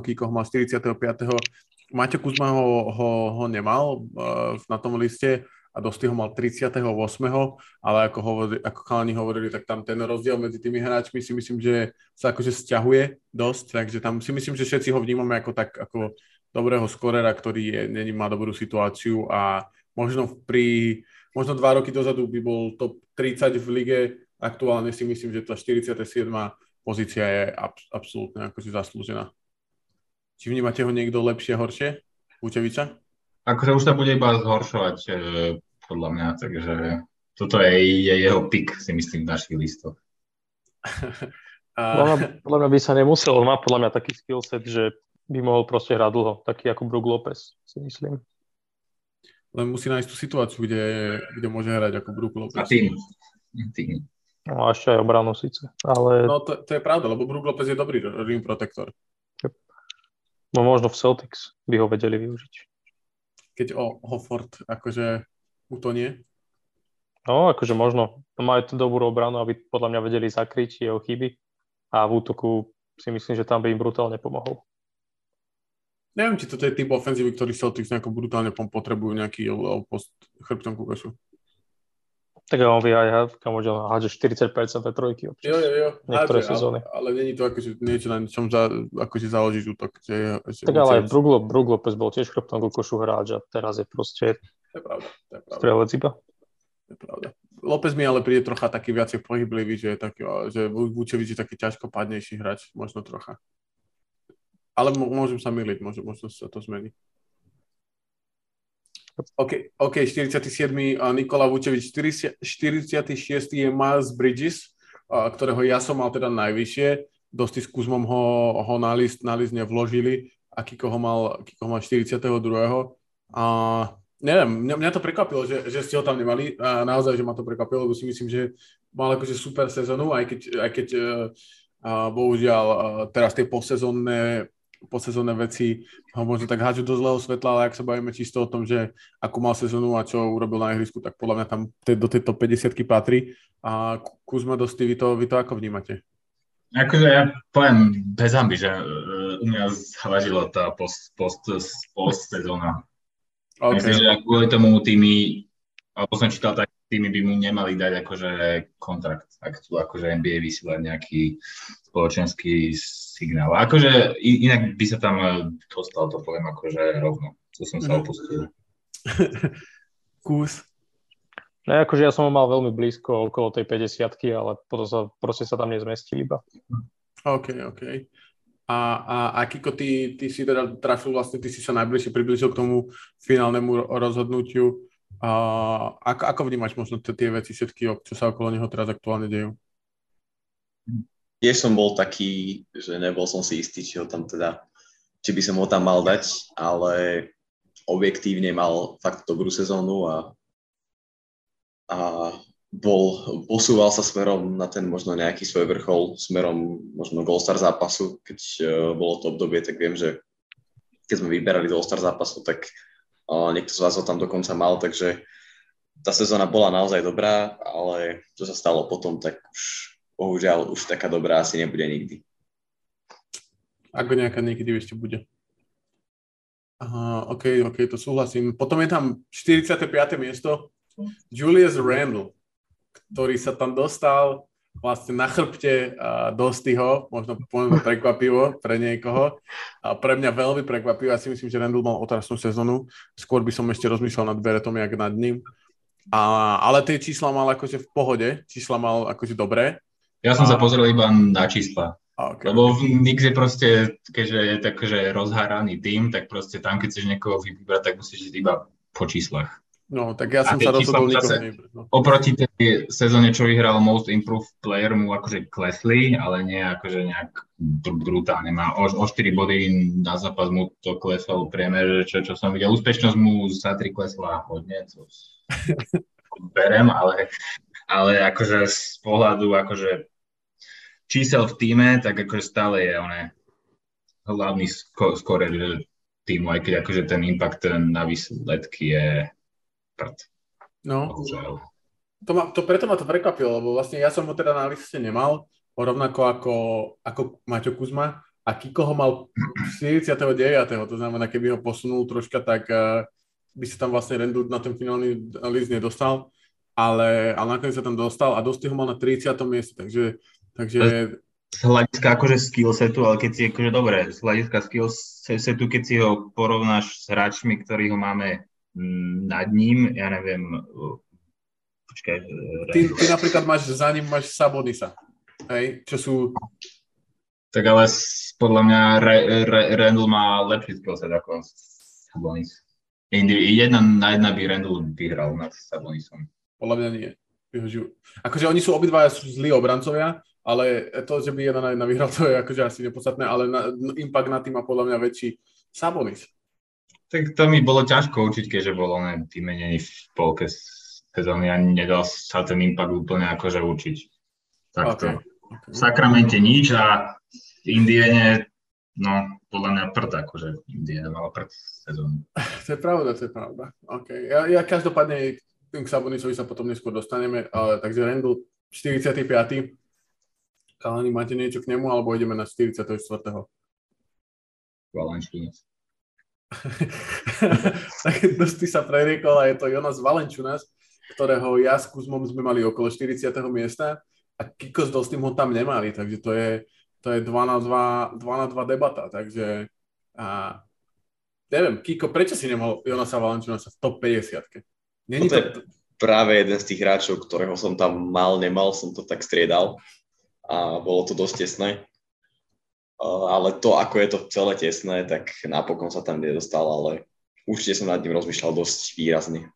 Kiko ho mal 45. Maťo Kuzma ho, ho, ho nemal uh, na tom liste a Dosti ho mal 38. Ale ako, hovorili, ako chalani hovorili, tak tam ten rozdiel medzi tými hráčmi si myslím, že sa akože stiahuje dosť, takže tam si myslím, že všetci ho vnímame ako tak, ako dobrého skorera, ktorý je, není, má dobrú situáciu a možno pri, možno dva roky dozadu by bol top 30 v lige, aktuálne si myslím, že tá 47. pozícia je ab, absolútne akože zaslúžená. Či vnímate ho niekto lepšie, horšie? Úteviča? Akože už sa bude iba zhoršovať e, podľa mňa, takže toto je, je jeho pik, si myslím, v našich listoch. A... Podľa, mňa, podľa mňa by sa nemusel, má podľa mňa taký skillset, že by mohol proste hrať dlho, taký ako Brook Lopez, si myslím. Len musí nájsť tú situáciu, kde, kde môže hrať ako Brook Lopez. A tým. tým. No a ešte aj obranu síce, ale... No to, to je pravda, lebo Brook Lopez je dobrý rim protektor. No možno v Celtics by ho vedeli využiť. Keď o Hofford akože utonie? No, akože možno. Majú tú dobrú obranu, aby podľa mňa vedeli zakryť jeho chyby a v útoku si myslím, že tam by im brutálne pomohol. Neviem, či toto je typ ofenzívy, ktorý Celtics nejako brutálne potrebujú nejaký post chrbtom ku košu. Tak on vie aj, kam môže hádže 40% tej trojky občas. Jo, jo, jo. Niektoré hádže, sezóny. Ale, ale není to akože niečo, na čom za, akože založiť útok. Že, že tak ale aj Brook Lopez bol tiež chrbtom ku košu hráč a teraz je proste to je pravda, to je pravda. strelec iba. To je pravda. López mi ale príde trocha taký viacej pohyblivý, že, je taký, že Vučevič je taký ťažko padnejší hráč, možno trocha. Ale môžem sa miliť, môžem, možno sa to zmení. OK, OK, 47. Nikola Vučevič, 46. je Miles Bridges, ktorého ja som mal teda najvyššie. Dosti s Kuzmom ho, ho na, list, na list nevložili a Kiko ho mal, Kiko ho mal 42. A neviem, mňa, mňa to prekvapilo, že, že ste ho tam nemali. A naozaj, že ma to prekvapilo, lebo si myslím, že mal akože super sezónu, aj keď, aj keď a bohužiaľ teraz tie posezónne posezónne veci ho možno tak háču do zlého svetla, ale ak sa bavíme čisto o tom, že akú mal sezónu a čo urobil na ihrisku, tak podľa mňa tam do tejto 50 patrí. A Kuzma Dosti, vy to, vy to ako vnímate? Akože ja poviem bez hamby, že uh, u mňa zavadila tá post, post, post sezóna. Okay. Myslím, že kvôli tomu tými, alebo som čítal, tak tými by mu nemali dať akože kontrakt, ak chcú akože NBA vysielať nejaký spoločenský signál. Akože inak by sa tam dostal, to poviem akože rovno. To som sa mhm. opustil. Kus. No akože ja som ho mal veľmi blízko okolo tej 50 ale potom sa, proste sa tam nezmestil iba. OK, OK. A, a, a Kiko, ty, ty si teda trafil vlastne, ty si sa najbližšie priblížil k tomu finálnemu rozhodnutiu. A, ako, ako vnímaš možno tie veci všetky, čo sa okolo neho teraz aktuálne dejú? Tiež som bol taký, že nebol som si istý, či ho tam teda, či by som ho tam mal dať, ale objektívne mal fakt dobrú sezónu a a bol, posúval sa smerom na ten možno nejaký svoj vrchol, smerom možno k All-Star zápasu, keď uh, bolo to obdobie, tak viem, že keď sme vyberali do All-Star zápasu, tak niekto z vás ho tam dokonca mal, takže tá sezóna bola naozaj dobrá, ale čo sa stalo potom, tak už bohužiaľ už taká dobrá asi nebude nikdy. Ako nejaká niekedy ešte bude. Aha, OK, OK, to súhlasím. Potom je tam 45. miesto, Julius Randle, ktorý sa tam dostal vlastne na chrbte Dostyho, možno poviem prekvapivo pre niekoho. A pre mňa veľmi prekvapivo. Ja si myslím, že Randle mal otrasnú sezonu. Skôr by som ešte rozmýšľal nad Beretom, jak nad ním. A, ale tie čísla mal akože v pohode. Čísla mal akože dobré. Ja som a... sa pozrel iba na čísla. Okay. Lebo Nix je proste, keďže je takže rozháraný tým, tak proste tam, keď chceš niekoho vybrať, tak musíš ísť iba po číslach. No, tak ja som sa rozhodol nikoho. No. Oproti tej sezóne, čo vyhral Most Improved Player, mu akože klesli, ale nie akože nejak br- brutálne. Má o, o 4 body na zápas mu to klesol priemer, čo, čo som videl. Úspešnosť mu za 3 klesla hodne, co berem, ale, ale akože z pohľadu akože čísel v týme, tak akože stále je on hlavný skorer týmu, aj keď akože ten impact na výsledky je prd. No. To, ma, to preto ma to prekvapilo, lebo vlastne ja som ho teda na liste nemal, rovnako ako, ako Maťo Kuzma a Kiko ho mal 49. To znamená, keby ho posunul troška, tak uh, by sa tam vlastne Rendu na ten finálny list nedostal, ale, ale nakoniec sa tam dostal a dosť ho mal na 30. mieste, takže, takže z hľadiska akože skill setu, ale keď si akože dobre, z hľadiska skill setu, keď si ho porovnáš s hráčmi, ktorí ho máme nad ním, ja neviem, počkaj. Ty, ty napríklad máš, za ním máš Sabonisa, hej, čo sú... Tak ale podľa mňa Re, Re, Randall má lepší skillset ako Sabonis. Jedna na jedna by Randall vyhral nad Sabonisom. Podľa mňa nie. Akože oni sú obidva zlí obrancovia, ale to, že by jedna na jedna vyhral, to je akože asi nepodstatné, ale na, impact na tým má podľa mňa väčší Sabonis. Tak to mi bolo ťažko učiť, keďže bolo ne, vymenený v polke sezóny a nedal sa ten impact úplne akože učiť. Takto. Okay. V Sakramente nič a v Indiene, no, podľa mňa prd, akože Indiana mala prd sezónu. To je pravda, to je pravda. Okay. Ja, ja každopádne k Sabonicovi sa potom neskôr dostaneme, ale takže Randall 45. Kalani, máte niečo k nemu, alebo ideme na 44. Valenčinec. tak dosť sa preriekol a je to Jonas Valenčunas, ktorého ja s Kuzmom sme mali okolo 40. miesta a Kiko s Dostým ho tam nemali, takže to je, to je 2 na 2, 2 na 2 debata, takže a, neviem, Kiko, prečo si nemal Jonasa Valenčunasa v top 50 Není to, to je práve jeden z tých hráčov, ktorého som tam mal, nemal, som to tak striedal a bolo to dosť tesné ale to, ako je to celé tesné, tak napokon sa tam nedostal, ale určite som nad ním rozmýšľal dosť výrazne.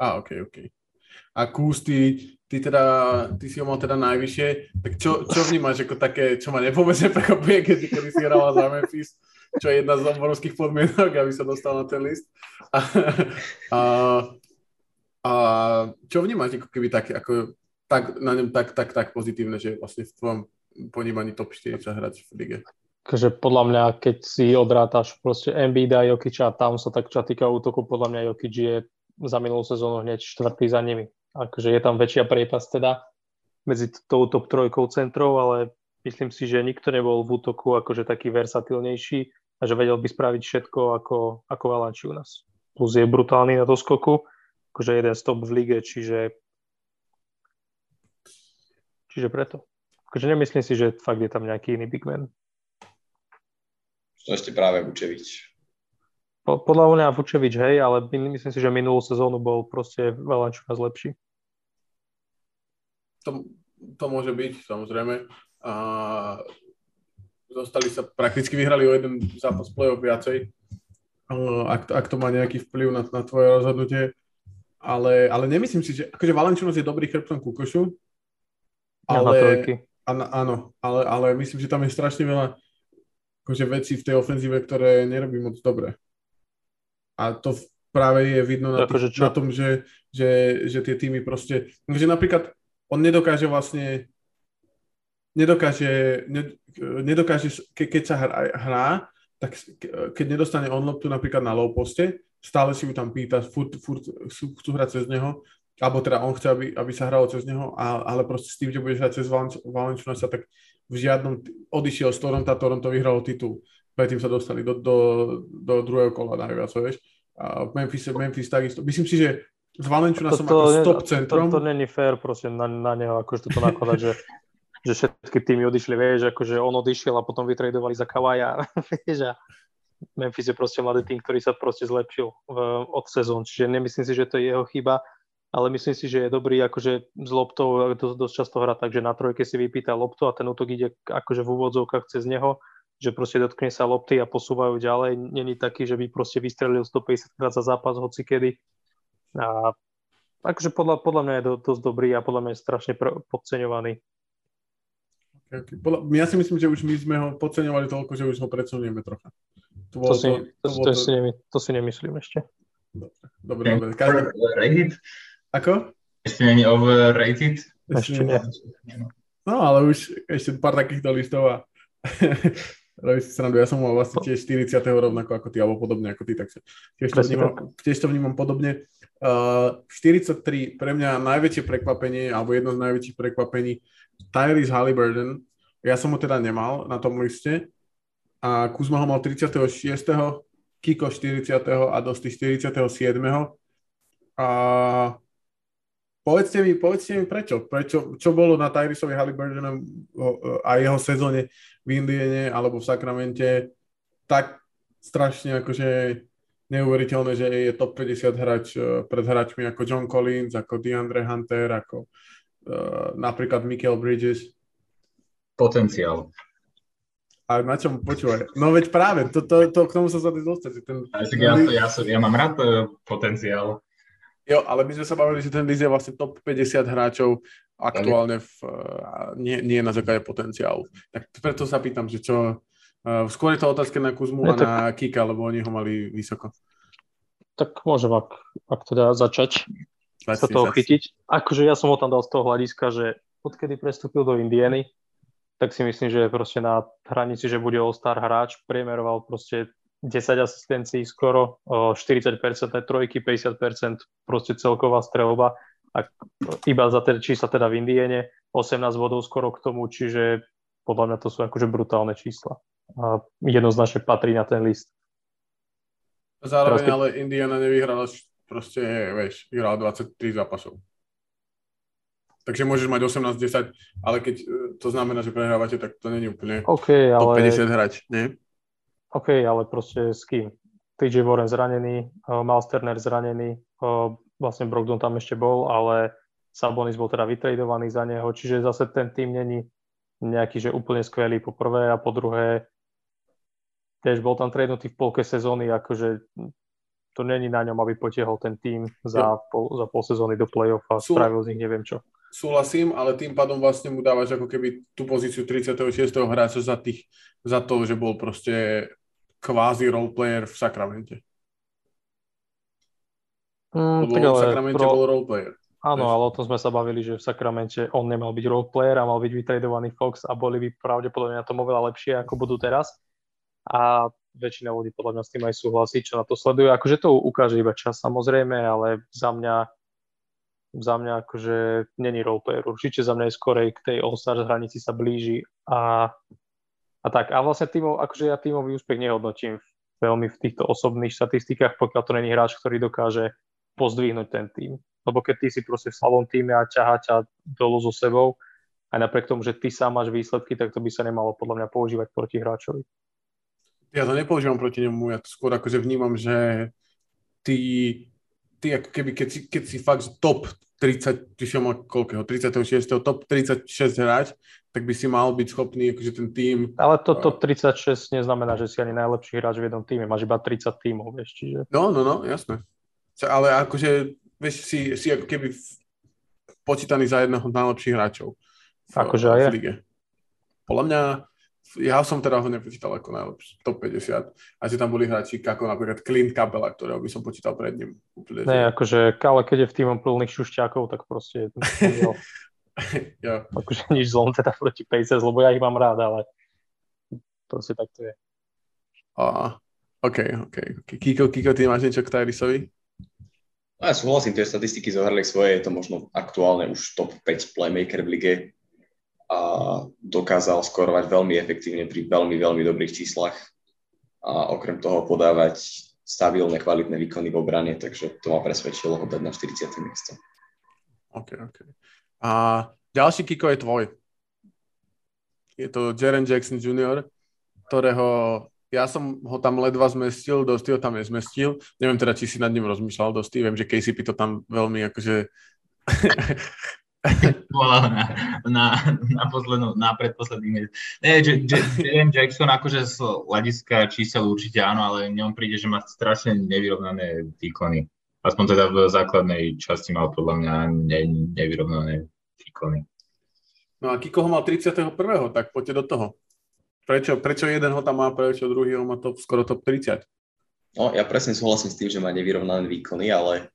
A, ok, ok. A Kús, ty, ty, teda, ty si ho mal teda najvyššie, tak čo, čo vnímaš ako také, čo ma nepomerne prekvapuje, keď, keď si hrala za Memphis, čo je jedna z obrovských podmienok, aby sa dostal na ten list. A, a, a čo vnímaš ako keby tak, ako, tak, na ňom tak, tak, tak pozitívne, že vlastne v tvojom ponímaní top 4 sa hrať v lige? Takže podľa mňa, keď si odrátaš proste Embiid a Jokic a tam sa tak čo týka útoku, podľa mňa Jokic je za minulú sezónu hneď štvrtý za nimi. Akože je tam väčšia priepas teda medzi tou top trojkou centrov, ale myslím si, že nikto nebol v útoku akože taký versatilnejší a že vedel by spraviť všetko ako, ako Valanči u nás. Plus je brutálny na doskoku, akože jeden stop v lige, čiže čiže preto. Akože nemyslím si, že fakt je tam nejaký iný big man. To ešte práve Vučevič. Po, podľa mňa Vučevič, hej, ale myslím si, že minulú sezónu bol proste Valančunas lepší. To, to môže byť, samozrejme. A zostali sa, prakticky vyhrali o jeden zápas play-off viacej, ak, ak to má nejaký vplyv na, na tvoje rozhodnutie. Ale, ale nemyslím si, že akože Valenčinos je dobrý chrbtom Kukošu, ale, a na, áno, ale, ale myslím, že tam je strašne veľa akože vecí v tej ofenzíve, ktoré nerobí moc dobre. A to práve je vidno na, tých, na tom, že, že, že tie týmy proste, že napríklad on nedokáže vlastne nedokáže, nedokáže ke, keď sa hrá, hrá, tak keď nedostane on loptu napríklad na low poste, stále si ju tam pýta, furt, furt chcú, chcú hrať cez neho, alebo teda on chce, aby, aby sa hralo cez neho, a, ale proste s tým, že budeš hrať cez Valenčuna sa tak v žiadnom, odišiel z Toronto, Toronto vyhralo titul, predtým sa dostali do, do, do druhého kola najviac, vieš. A Memphis, Memphis takisto. Myslím si, že s Valenčuna som ako stop centrom. To, to, to není fér proste na, na neho, akože toto nakladať, že že všetky týmy odišli, vieš, akože on odišiel a potom vytredovali za Kawaja, vieš, a Memphis je proste mladý tým, ktorý sa proste zlepšil v, od sezón, čiže nemyslím si, že to je jeho chyba, ale myslím si, že je dobrý akože s loptou dosť, dosť často hrá takže na trojke si vypýta loptu a ten útok ide akože v úvodzovkách cez neho, že proste dotkne sa lopty a posúvajú ďalej. Není taký, že by proste vystrelil 150 krát za zápas hoci kedy. A akože podľa, podľa mňa je dosť dobrý a podľa mňa je strašne podceňovaný. Okay, Podľa, ja si myslím, že už my sme ho podceňovali toľko, že už ho predsunieme trocha. To, to, si, to, to, to, to, si nemy, to si nemyslím ešte. Dobre, dobre. Každý... Rated? Ako? Ešte není overrated? Ešte nie. No, ale už ešte pár takýchto listov a robí si srandu. Ja som mal vlastne tiež 40. rovnako ako ty, alebo podobne ako ty, takže tiež to vnímam, tiež to vnímam podobne. Uh, 43 pre mňa najväčšie prekvapenie, alebo jedno z najväčších prekvapení Tyrese Halliburton, ja som ho teda nemal na tom liste a Kuzma ho mal 36. Kiko 40. a Dosti 47. A povedzte mi, povedzte mi prečo. prečo čo bolo na Tyreseovi Halliburtonom a jeho sezóne v Indiene alebo v Sakramente tak strašne akože neuveriteľné, že je top 50 hráč eh, pred hráčmi ako John Collins, ako DeAndre Hunter, ako uh, napríklad Michael Bridges. Potenciál. A na čom počúvaj? No veď práve, to, to, to k tomu sa zase dostať. Ten, ja, ja, ja, ja mám rád uh, potenciál. Jo, ale my sme sa bavili, že ten Liz je vlastne top 50 hráčov aktuálne v, uh, nie, nie na základe potenciálu. Tak preto sa pýtam, že čo... Uh, skôr je to otázka na Kuzmu a na Kika, lebo oni ho mali vysoko. Tak môžem, ak, ak teda začať sa toho chytiť. Akože ja som ho tam dal z toho hľadiska, že odkedy prestúpil do Indiany, tak si myslím, že je proste na hranici, že bude All-Star hráč, priemeroval proste 10 asistencií skoro, 40% trojky, 50% proste celková strelba a iba za či sa teda v Indiene, 18 bodov skoro k tomu, čiže podľa mňa to sú akože brutálne čísla. A jednoznačne patrí na ten list. Zároveň Teraz, ale Indiana nevyhrala proste, vieš, vyhral 23 zápasov. Takže môžeš mať 18-10, ale keď e, to znamená, že prehrávate, tak to není úplne okay, ale... top 50 hrať, nie? OK, ale proste s kým? TJ Warren zranený, uh, Miles Turner zranený, uh, vlastne Brogdon tam ešte bol, ale Sabonis bol teda vytradovaný za neho, čiže zase ten tým není nejaký, že úplne skvelý po prvé a po druhé tiež bol tam tradnutý v polke sezóny, akože to není na ňom, aby potiehol ten tým za, pol, za pol sezóny do play-off a Sú, spravil z nich neviem čo. Súhlasím, ale tým pádom vlastne mu dávaš ako keby tú pozíciu 36. hráča za, tých, za to, že bol proste kvázi roleplayer v Sakramente. Mm, Lebo v Sakramente pro... bol roleplayer. Áno, ale o tom sme sa bavili, že v Sakramente on nemal byť role player a mal byť vytredovaný Fox a boli by pravdepodobne na tom oveľa lepšie, ako budú teraz. A väčšina ľudí podľa mňa s tým aj súhlasí, čo na to sledujú. Akože to ukáže iba čas samozrejme, ale za mňa za mňa akože není roleplayer. Určite za mňa je skorej k tej All-Stars hranici sa blíži a, a tak. A vlastne týmov, akože ja tímový úspech nehodnotím veľmi v týchto osobných štatistikách, pokiaľ to není hráč, ktorý dokáže pozdvihnúť ten tým. Lebo keď ty si proste v slabom týme a ťahá ťa dolu so sebou, aj napriek tomu, že ty sám máš výsledky, tak to by sa nemalo podľa mňa používať proti hráčovi. Ja to nepoužívam proti nemu, ja to skôr akože vnímam, že ty, ty ako keby, keď si, keď si fakt top 30, čiže má koľkého, 36. top 36 hráč, tak by si mal byť schopný, akože ten tým... Ale to top 36 neznamená, že si ani najlepší hráč v jednom týme, máš iba 30 tímov, vieš, čiže... No, no, no, jasné. Ale akože vieš, si, si ako keby počítaný za jedného z najlepších hráčov akože aj v lige. Podľa mňa, ja som teda ho nepočítal ako najlepší, top 50. A že tam boli hráči ako napríklad Clint Capella, ktorého by som počítal pred ním. Úplne, ne, že... akože Kale, keď je v týmom plných šušťákov, tak proste je ja. akože nič zlom teda proti Pacers, lebo ja ich mám rád, ale proste tak to je. A, OK, OK. okay. Kiko, Kiko, ty máš niečo k Tyrisovi? No ja súhlasím, tie statistiky zohrali svoje, je to možno aktuálne už top 5 playmaker v lige a dokázal skorovať veľmi efektívne pri veľmi, veľmi dobrých číslach a okrem toho podávať stabilné, kvalitné výkony v obrane, takže to ma presvedčilo ho dať na 40. miesto. OK, OK. A ďalší Kiko je tvoj. Je to Jaren Jackson Jr., ktorého ja som ho tam ledva zmestil, Dosty ho tam nezmestil. Neviem teda, či si nad ním rozmýšľal Dosty. Viem, že KCP to tam veľmi akože... na, na, na, poslednú, na predposledný že, že, Jackson akože z hľadiska čísel určite áno, ale ňom príde, že má strašne nevyrovnané výkony. Aspoň teda v základnej časti mal podľa mňa ne, nevyrovnané výkony. No a Kiko ho mal 31. tak poďte do toho. Prečo, prečo jeden ho tam má, prečo druhý ho má top, skoro top 30? No, ja presne súhlasím s tým, že má nevyrovnané výkony, ale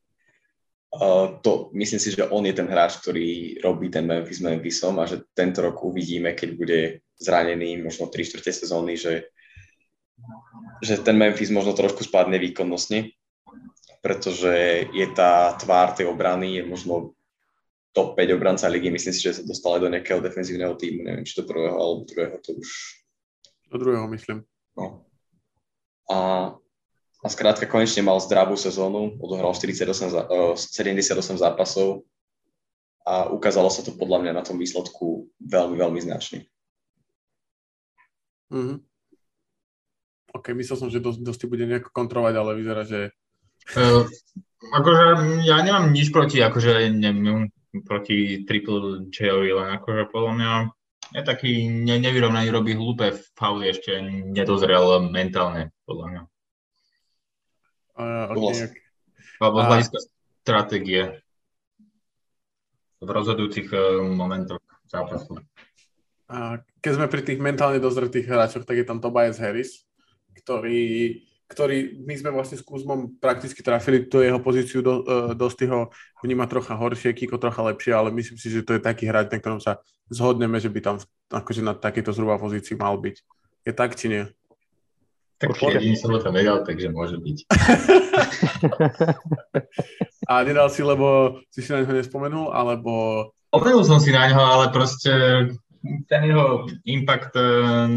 uh, to, myslím si, že on je ten hráč, ktorý robí ten Memphis Memphisom a že tento rok uvidíme, keď bude zranený možno 3 čtvrte sezóny, že, že ten Memphis možno trošku spadne výkonnostne, pretože je tá tvár tej obrany, je možno top 5 obranca ligy, myslím si, že sa dostal aj do nejakého defenzívneho týmu, neviem, či to prvého alebo druhého, to už do druhého, myslím. No. A, a skrátka konečne mal zdravú sezónu, odohral 48, uh, 78 zápasov a ukázalo sa to podľa mňa na tom výsledku veľmi, veľmi značne. Mm-hmm. OK, myslel som, že dosť, dosť bude nejako kontrolovať, ale vyzerá, že... Uh, akože ja nemám nič proti, akože neviem, proti Triple J-ovi, len akože podľa mňa je taký ne, nevyrovnaný, robí hlúpe fauly, ešte nedozrel mentálne, podľa mňa. Uh, okay. Alebo z hľadiska stratégie v rozhodujúcich uh, momentoch zápasu. A keď sme pri tých mentálne dozretých hráčoch, tak je tam Tobias Harris, ktorý ktorý my sme vlastne s Kuzmom prakticky trafili tú jeho pozíciu, do, uh, dosť ho vníma trocha horšie, Kiko trocha lepšie, ale myslím si, že to je taký hráč, na ktorom sa zhodneme, že by tam akože na takejto zhruba pozícii mal byť. Je tak, či nie? Tak jediný som ho tam nedal, takže môže byť. A nedal si, lebo si si na neho nespomenul, alebo... Spomenul som si na neho, ale proste ten jeho impact eh,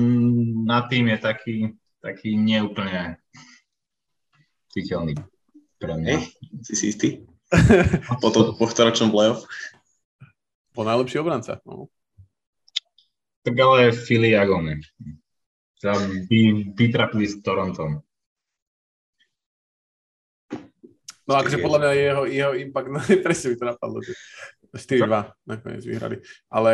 na tým je taký, taký neúplne citeľný pre mňa. Hey, si si istý? po, to, po ktoročnom playoff? Po najlepší obranca. No. Tak ale Philly Agone. By, vytrapili s Torontom. No akože podľa mňa jeho, jeho impact, no presne by to napadlo, že 4-2 nakoniec vyhrali. Ale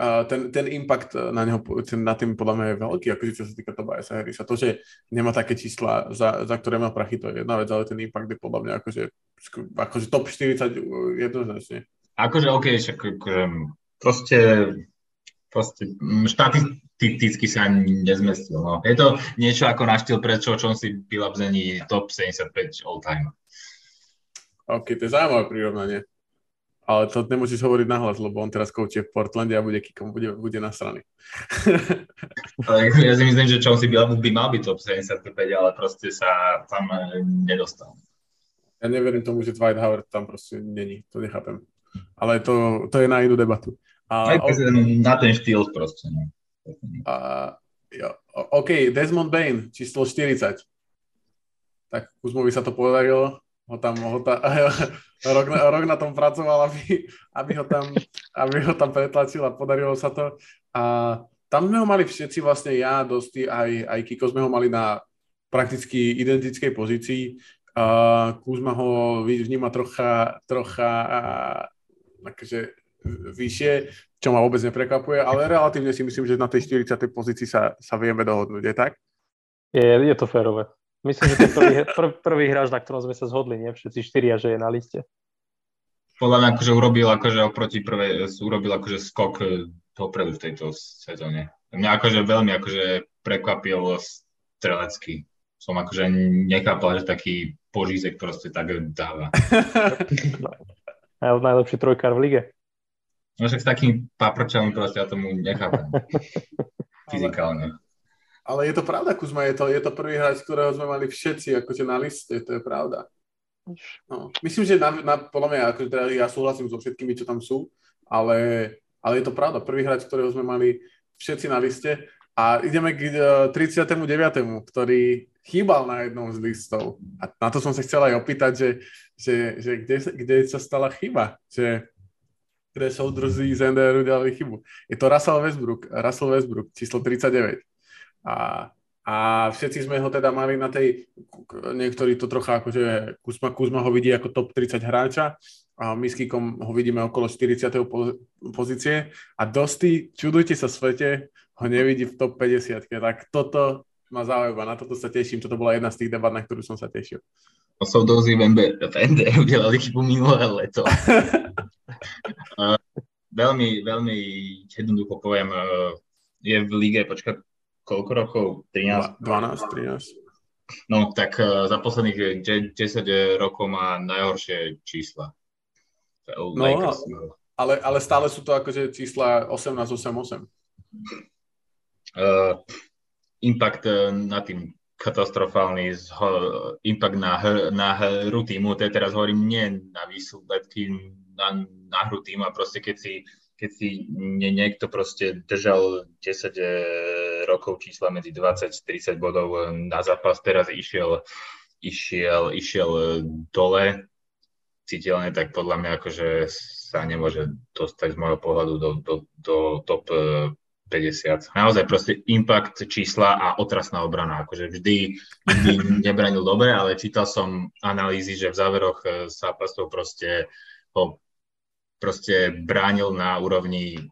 uh, ten, ten impact na neho, ten, na tým podľa mňa je veľký, akože čo sa týka Tobiasa Harrisa. To, že nemá také čísla, za, za ktoré má prachy, to je jedna vec, ale ten impact je podľa mňa akože, akože top 40 jednoznačne. Akože OK, však akože, proste, proste mm, štatisticky sa nezmestil. No. Je to niečo ako na štýl prečo, čom si Bilabzení top 75 all time. OK, to je zaujímavé prirovnanie. ale to nemôžeš hovoriť nahlas, lebo on teraz koučuje v Portlande a bude kikom, bude, bude na strany. ja si myslím, že Chelsea by, by mal byť top 75, ale proste sa tam eh, nedostal. Ja neverím tomu, že Dwight Howard tam proste není, to nechápem. Ale to, to je na inú debatu. A, Aj na ten štýl proste. No. A, jo, OK, Desmond Bain, číslo 40. Tak Kuzmovi sa to podarilo, ho tam, ho tam, rok, na, rok na tom pracoval, aby, aby, ho tam, aby ho tam pretlačil a podarilo sa to. A tam sme ho mali všetci, vlastne ja, Dosti, aj, aj Kiko sme ho mali na prakticky identickej pozícii. Uh, Kuzma ho vníma trocha, trocha akože vyššie, čo ma vôbec neprekvapuje, ale relatívne si myslím, že na tej 40. pozícii sa, sa vieme dohodnúť, je tak? Je, je to férové. Myslím, že to je prvý, prv, prvý hráč, na ktorom sme sa zhodli, nie? Všetci štyria, že je na liste. Podľa mňa akože urobil akože oproti prvej, urobil akože skok e, dopredu v tejto sezóne. Mňa akože veľmi akože prekvapil strelecký. Som akože nechápal, že taký požízek proste tak dáva. Najlepší trojkár v lige. No však s takým paprčom proste ja tomu nechápem. Fyzikálne. Ale je to pravda, Kuzma, je to, je to prvý hráč, ktorého sme mali všetci akože na liste, to je pravda. No. Myslím, že na, na, podľa mňa, akože teda ja súhlasím so všetkými, čo tam sú, ale, ale je to pravda, prvý hráč, ktorého sme mali všetci na liste a ideme k 39., e, ktorý chýbal na jednom z listov. A na to som sa chcel aj opýtať, že, že, že kde, kde sa stala chyba, že kde soudruzí z NDR udělali chybu. Je to Russell Westbrook, Russell Westbrook, číslo 39. A, a všetci sme ho teda mali na tej, niektorí to trocha akože Kuzma, Kuzma ho vidí ako top 30 hráča a my s Kikom ho vidíme okolo 40. pozície a Dosti, čudujte sa svete, ho nevidí v top 50. Tak toto ma zaujíma, na toto sa teším, toto bola jedna z tých debat, na ktorú som sa tešil. Soudouzi v, MB, v ND udělali chybu minulé leto. uh, veľmi, veľmi jednoducho poviem, uh, je v lige, počkaj, koľko rokov? 13? 12, 13. No tak uh, za posledných 10 rokov má najhoršie čísla. No, ale, ale stále sú to akože čísla 18-8-8. Uh, impact uh, na tým katastrofálny impact na, na hru týmu, to teraz hovorím nie na výsledky, na, na hru týmu a proste keď si keď si nie, niekto proste držal 10 e, rokov čísla medzi 20-30 bodov e, na zápas, teraz išiel, išiel, išiel e, dole. Citeľne, tak podľa mňa akože sa nemôže dostať z môjho pohľadu do, do, do top 50. Naozaj proste impact čísla a otrasná obrana. Akože vždy, vždy nebranil dobre, ale čítal som analýzy, že v záveroch zápasov proste ho proste bránil na úrovni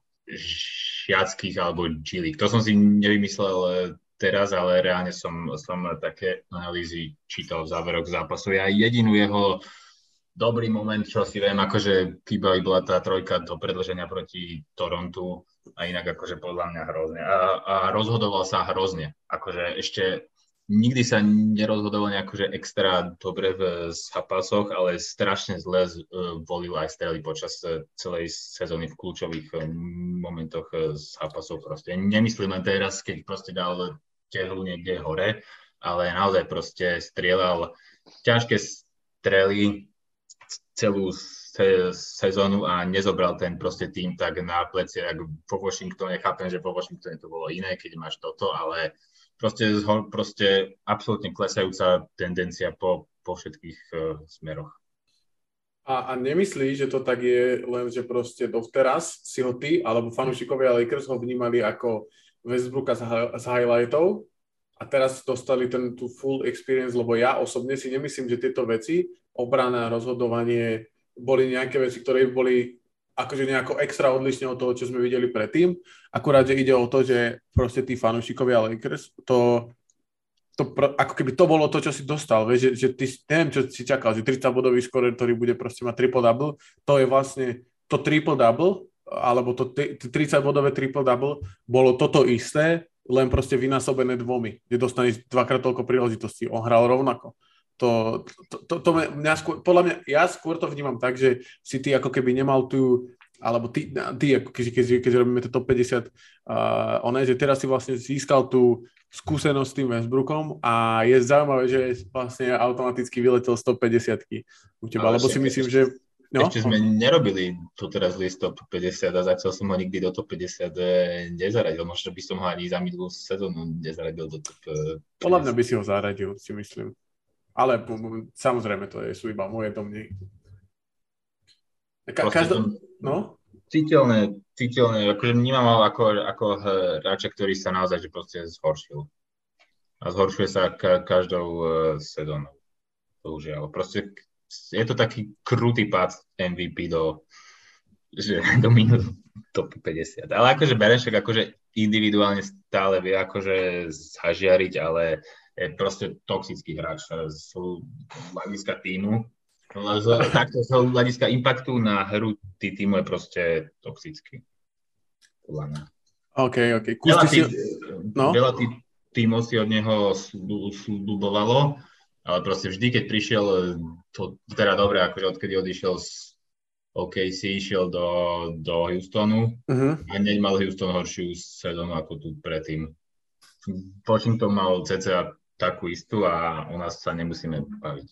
žiackých alebo G To som si nevymyslel eh, teraz, ale reálne som, som také analýzy čítal v záverok zápasu. Ja jedinú jeho dobrý moment, čo si viem, akože chýba bola tá trojka do predlženia proti Torontu a inak akože podľa mňa hrozne. A, a rozhodoval sa hrozne. Akože ešte nikdy sa nerozhodoval nejako, že extra dobre v zápasoch, ale strašne zle e, volil aj strely počas e, celej sezóny v kľúčových e, momentoch zápasov. Proste nemyslím len teraz, keď proste dal tehlu niekde hore, ale naozaj proste strieľal ťažké strely celú se- sezónu a nezobral ten proste tým tak na pleci, ako po Washingtone. Chápem, že po Washingtone to bolo iné, keď máš toto, ale proste, proste absolútne klesajúca tendencia po, po všetkých uh, smeroch. A, a nemyslíš, že to tak je len, že proste dovteraz si ho ty alebo fanúšikovia Lakers ho vnímali ako Westbrooka z highlightov a teraz dostali ten tú full experience, lebo ja osobne si nemyslím, že tieto veci, obrana, rozhodovanie, boli nejaké veci, ktoré boli akože nejako extra odlišne od toho, čo sme videli predtým. Akurát, že ide o to, že proste tí fanúšikovia Lakers, to, to ako keby to bolo to, čo si dostal, vieš, že, že ty, neviem, čo si čakal, že 30-bodový skorer, ktorý bude proste mať triple-double, to je vlastne to triple-double, alebo to 30-bodové triple-double, bolo toto isté, len proste vynásobené dvomi, kde dostaneš dvakrát toľko príležitostí. On hral rovnako. To, to, to, to mňa skôr, podľa mňa, ja skôr to vnímam tak, že si ty ako keby nemal tú, alebo ty, ty ako keď, keď, keď robíme to top 50, uh, ono je, že teraz si vlastne získal tú skúsenosť s tým Westbrookom a je zaujímavé, že vlastne automaticky vyletel 150 u teba, ale lebo si myslím, že No? Ešte sme nerobili tu teraz list top 50 a zatiaľ som ho nikdy do top 50 eh, nezaradil. Možno by som ho ani za minulú sezónu nezaradil do top 50. Eh, Podľa mňa by si ho zaradil, si myslím. Ale samozrejme, to je, sú iba moje domny. Ka- každá... No? Citeľné, citeľné, akože vnímam ho ako, ako hráča, ktorý sa naozaj že proste zhoršil. A zhoršuje sa ka- každou uh, sezónou. Bohužiaľ. Proste je to taký krutý pád MVP do, že, do minút top 50. Ale akože Berešek akože individuálne stále vie akože zažiariť, ale je proste toxický hráč z hľadiska týmu. Takto z hľadiska impaktu na hru tý týmu je proste toxický. Podľa mňa. OK, OK. veľa, tý, si... no? veľa tý, týmov si od neho slubovalo, ale proste vždy, keď prišiel, to teda dobre, akože odkedy odišiel z OKC, išiel do, do Houstonu uh-huh. a hneď mal Houston horšiu sezónu ako tu predtým. Washington mal cca takú istú a u nás sa nemusíme baviť.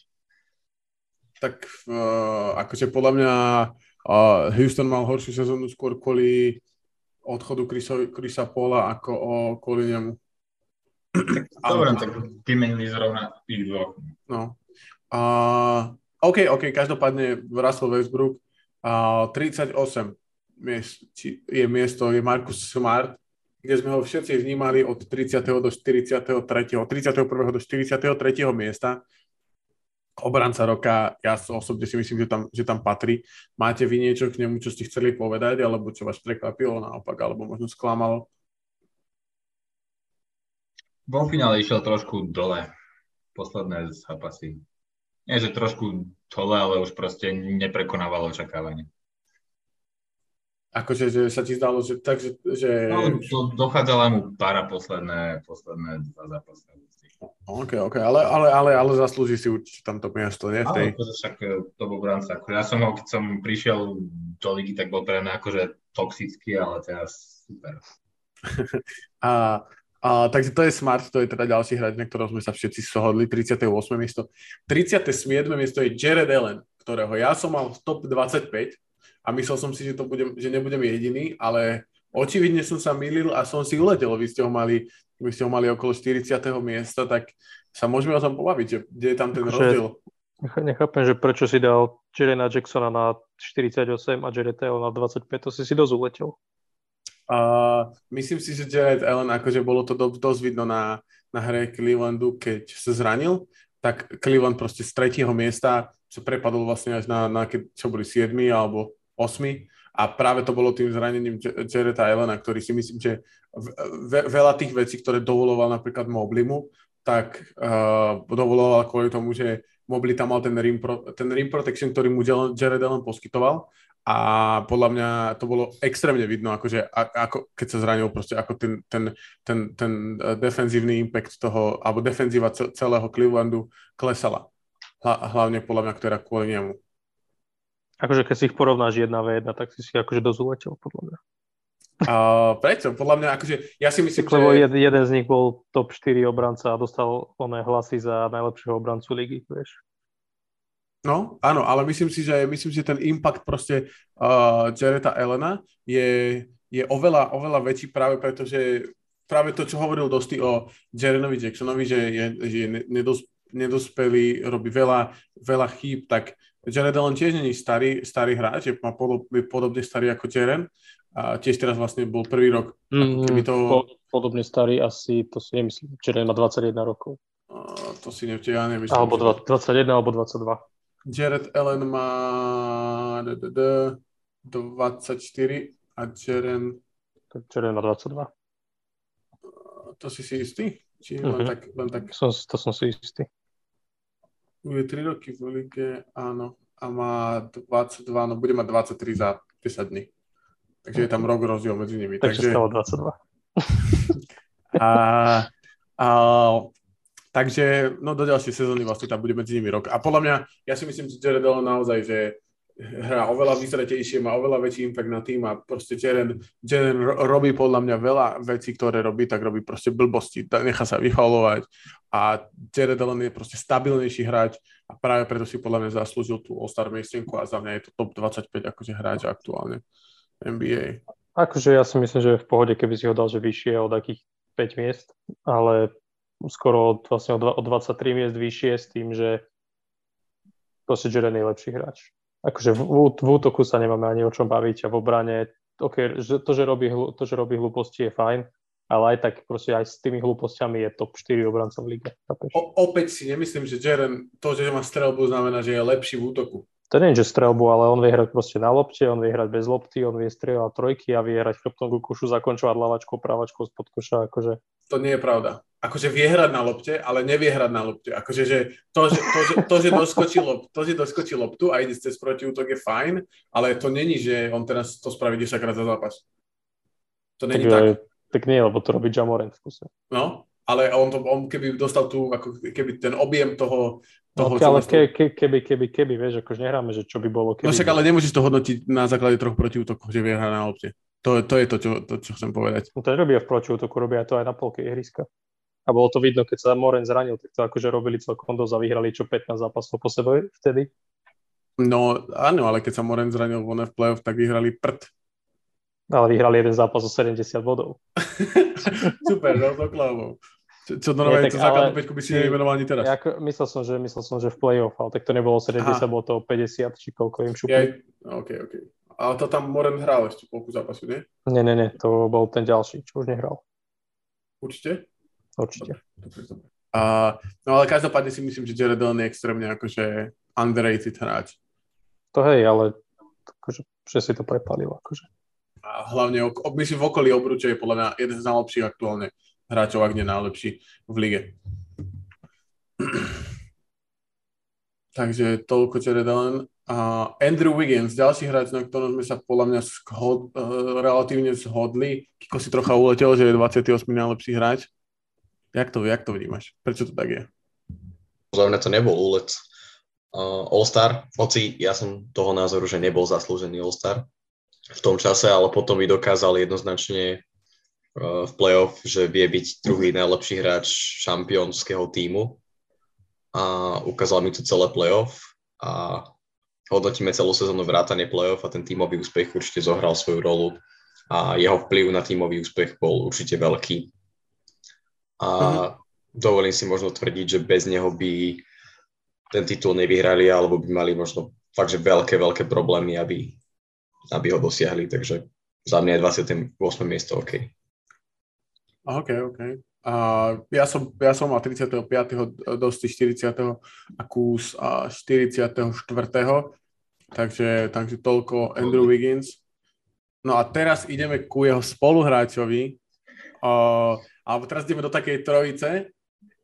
Tak uh, akože podľa mňa uh, Houston mal horšiu sezónu skôr kvôli odchodu Chrisa Paula ako o, kvôli nemu. Dobre, tak vymenili zrovna tých dvoch. No. Uh, OK, OK, každopádne Russell Westbrook uh, 38 miest, je miesto, je Marcus Smart, kde sme ho všetci vnímali od 30. do 43. 31. do 43. miesta. Obranca roka, ja osobne si myslím, že tam, že tam patrí. Máte vy niečo k nemu, čo ste chceli povedať, alebo čo vás prekvapilo naopak, alebo možno sklamalo? Vo finále išiel trošku dole posledné zápasy. Nie, že trošku dole, ale už proste neprekonávalo očakávanie. Akože že sa ti zdalo, že tak, že... že... No, to dochádzala mu para posledné, posledné dva zápasy. OK, OK, ale, ale, ale, ale zaslúži si určite tamto miesto, nie? V tej... Ale však e, to bol branca. Ako ja som ho, keď som prišiel do ligy, tak bol pre mňa akože toxický, ale teraz super. a a, takže to je Smart, to je teda ďalší hráč, na ktorom sme sa všetci sohodli, 38. miesto. 37. miesto je Jared Allen, ktorého ja som mal v top 25 a myslel som si, že, to budem, že nebudem jediný, ale očividne som sa milil a som si uletel. Vy ste ho mali, vy ste ho mali okolo 40. miesta, tak sa môžeme o tom pobaviť, že kde je tam ten Akože, rozdiel. Nechápem, že prečo si dal Jerena Jacksona na 48 a Jared Allen na 25, to si si dosť uletel. Uh, myslím si, že Jared Allen, akože bolo to do, dosť vidno na, na hre Clevelandu, keď sa zranil, tak Cleveland proste z tretieho miesta sa prepadol vlastne až na, na keď, čo boli 7 alebo 8 a práve to bolo tým zranením Jareta Allena, ktorý si myslím, že ve, veľa tých vecí, ktoré dovoloval napríklad Moblimu, tak uh, dovoloval kvôli tomu, že Mobley tam mal ten rim, pro, ten rim protection, ktorý mu Jared Allen poskytoval a podľa mňa to bolo extrémne vidno, akože ako, keď sa zranil proste, ako ten, ten, ten, ten eh, defenzívny impact toho, alebo defenzíva celého Clevelandu klesala. Hlavne podľa mňa, ktorá kvôli nemu. Akože keď si ich porovnáš jedna v jedna, tak si si akože dosť uletel, podľa mňa. A prečo? Podľa mňa, akože ja si myslím, Lebo že... jeden z nich bol top 4 obranca a dostal oné hlasy za najlepšieho obrancu ligy, vieš. No, áno, ale myslím si, že, myslím, že ten impact proste uh, Jareta Elena je, je oveľa, oveľa väčší práve preto, že práve to, čo hovoril dosti o Jarenovi Jacksonovi, že je, že je nedos, nedospelý, robí veľa, veľa chýb, tak Jared Allen tiež není starý, starý hráč, je má podob, podobne starý ako Jaren. A tiež teraz vlastne bol prvý rok. Mm, to... Podobne starý asi, to si nemyslím, Jaren má 21 rokov. Uh, to si neviem, ja nemyslím. Alebo že... 21 alebo 22. Jared Allen má 24 a Jaren... Jaren má 22. To si si istý? Či len, uh-huh. tak, len tak... Som, to som si istý. Je 3 roky v lige, áno. A má 22, no bude mať 23 za 10 dní. Takže je tam rok rozdiel medzi nimi. Takže, takže... stalo 22. a, a Takže no do ďalšej sezóny vlastne tam bude medzi nimi rok. A podľa mňa, ja si myslím, že Jared Allen naozaj, že hrá oveľa vyzretejšie, má oveľa väčší impact na tým a proste Jaren, Jaren robí podľa mňa veľa vecí, ktoré robí, tak robí proste blbosti, nechá sa vyfalovať a Jared Allen je proste stabilnejší hráč a práve preto si podľa mňa zaslúžil tú All-Star miestenku a za mňa je to top 25 akože hráč aktuálne NBA. Akože ja si myslím, že je v pohode, keby si ho dal, že vyššie od akých 5 miest, ale skoro od, vlastne od, 23 miest vyššie s tým, že proste Jaren je lepší hráč akože v, v útoku sa nemáme ani o čom baviť a v obrane okay, že to, že robí, to, že robí hlúposti je fajn, ale aj tak proste aj s tými hlúpostiami je top 4 obranca v lige. O, opäť si nemyslím, že Jaren, to, že má strelbu, znamená, že je lepší v útoku. To nie je, že strelbu, ale on vie hrať proste na lopte, on vie hrať bez lopty, on vie strieľať trojky a vie hrať chrbtom ku kušu, zakončovať lavačkou, právačkou spod koša. Akože. To nie je pravda akože vie hrať na lopte, ale nevie hrať na lopte. Akože, že to, že, to, že, to, že, doskočí, lop, to, že doskočí loptu a ide cez protiútok je fajn, ale to není, že on teraz to spraví 10 krát za zápas. To není tak. tak. Tak nie, lebo to robí Jamorant v kuse. No, ale on, to, on keby dostal tu, ako keby ten objem toho, toho no, ale ke, ke, keby, keby, keby, vieš, akože nehráme, že čo by bolo. Keby no však, ale nemôžeš to hodnotiť na základe troch protiútokov, že vie hrať na lopte. To, to je to čo, to, čo chcem povedať. No to nerobia v protiútoku, robia to aj na polke ihriska. A bolo to vidno, keď sa Moren zranil, tak to akože robili celkom dosť a vyhrali čo 15 zápasov po sebe vtedy. No áno, ale keď sa Moren zranil v playoff, tak vyhrali prd. Ale vyhrali jeden zápas o 70 bodov. Super, no to klavou. Čo to nové, to základnú peťku by si nevymenoval ani teraz. Ja, myslel, som, že, myslel som, že v playoff, ale tak to nebolo 70, Aha. bolo to 50, či koľko im šupli. Ja, OK, OK. Ale to tam Moren hral ešte polku zápasu, nie? Nie, nie, nie, to bol ten ďalší, čo už nehral. Určite? Určite. Uh, no ale každopádne si myslím, že Jared Allen je extrémne akože underrated hráč. To hej, ale akože, že si to prepalil. Akože. A hlavne, myslím, v okolí obruče je podľa mňa jeden z najlepších aktuálne hráčov, ak nie najlepší v lige. Takže toľko Jared Allen. Uh, Andrew Wiggins, ďalší hráč, na ktorom sme sa podľa mňa schod, uh, relatívne zhodli. Kiko si trocha uletel, že je 28. najlepší hráč. Jak to, jak to vnímaš? Prečo to tak je? Podľa mňa to nebol úlec uh, All-Star, hoci ja som toho názoru, že nebol zaslúžený All-Star v tom čase, ale potom by dokázal jednoznačne uh, v playoff, že vie byť druhý najlepší hráč šampiónskeho týmu a ukázal mi to celé playoff a hodnotíme celú sezónu vrátane playoff a ten tímový úspech určite zohral svoju rolu a jeho vplyv na tímový úspech bol určite veľký a uh-huh. dovolím si možno tvrdiť, že bez neho by ten titul nevyhrali alebo by mali možno fakt, že veľké, veľké problémy, aby, aby ho dosiahli, takže za mňa je 28. miesto OK. OK, OK. A ja som, ja som mal 35. dosti 40. a kus a 44. Takže, takže toľko Andrew Wiggins. No a teraz ideme ku jeho spoluhráčovi, uh, alebo teraz ideme do takej trojice,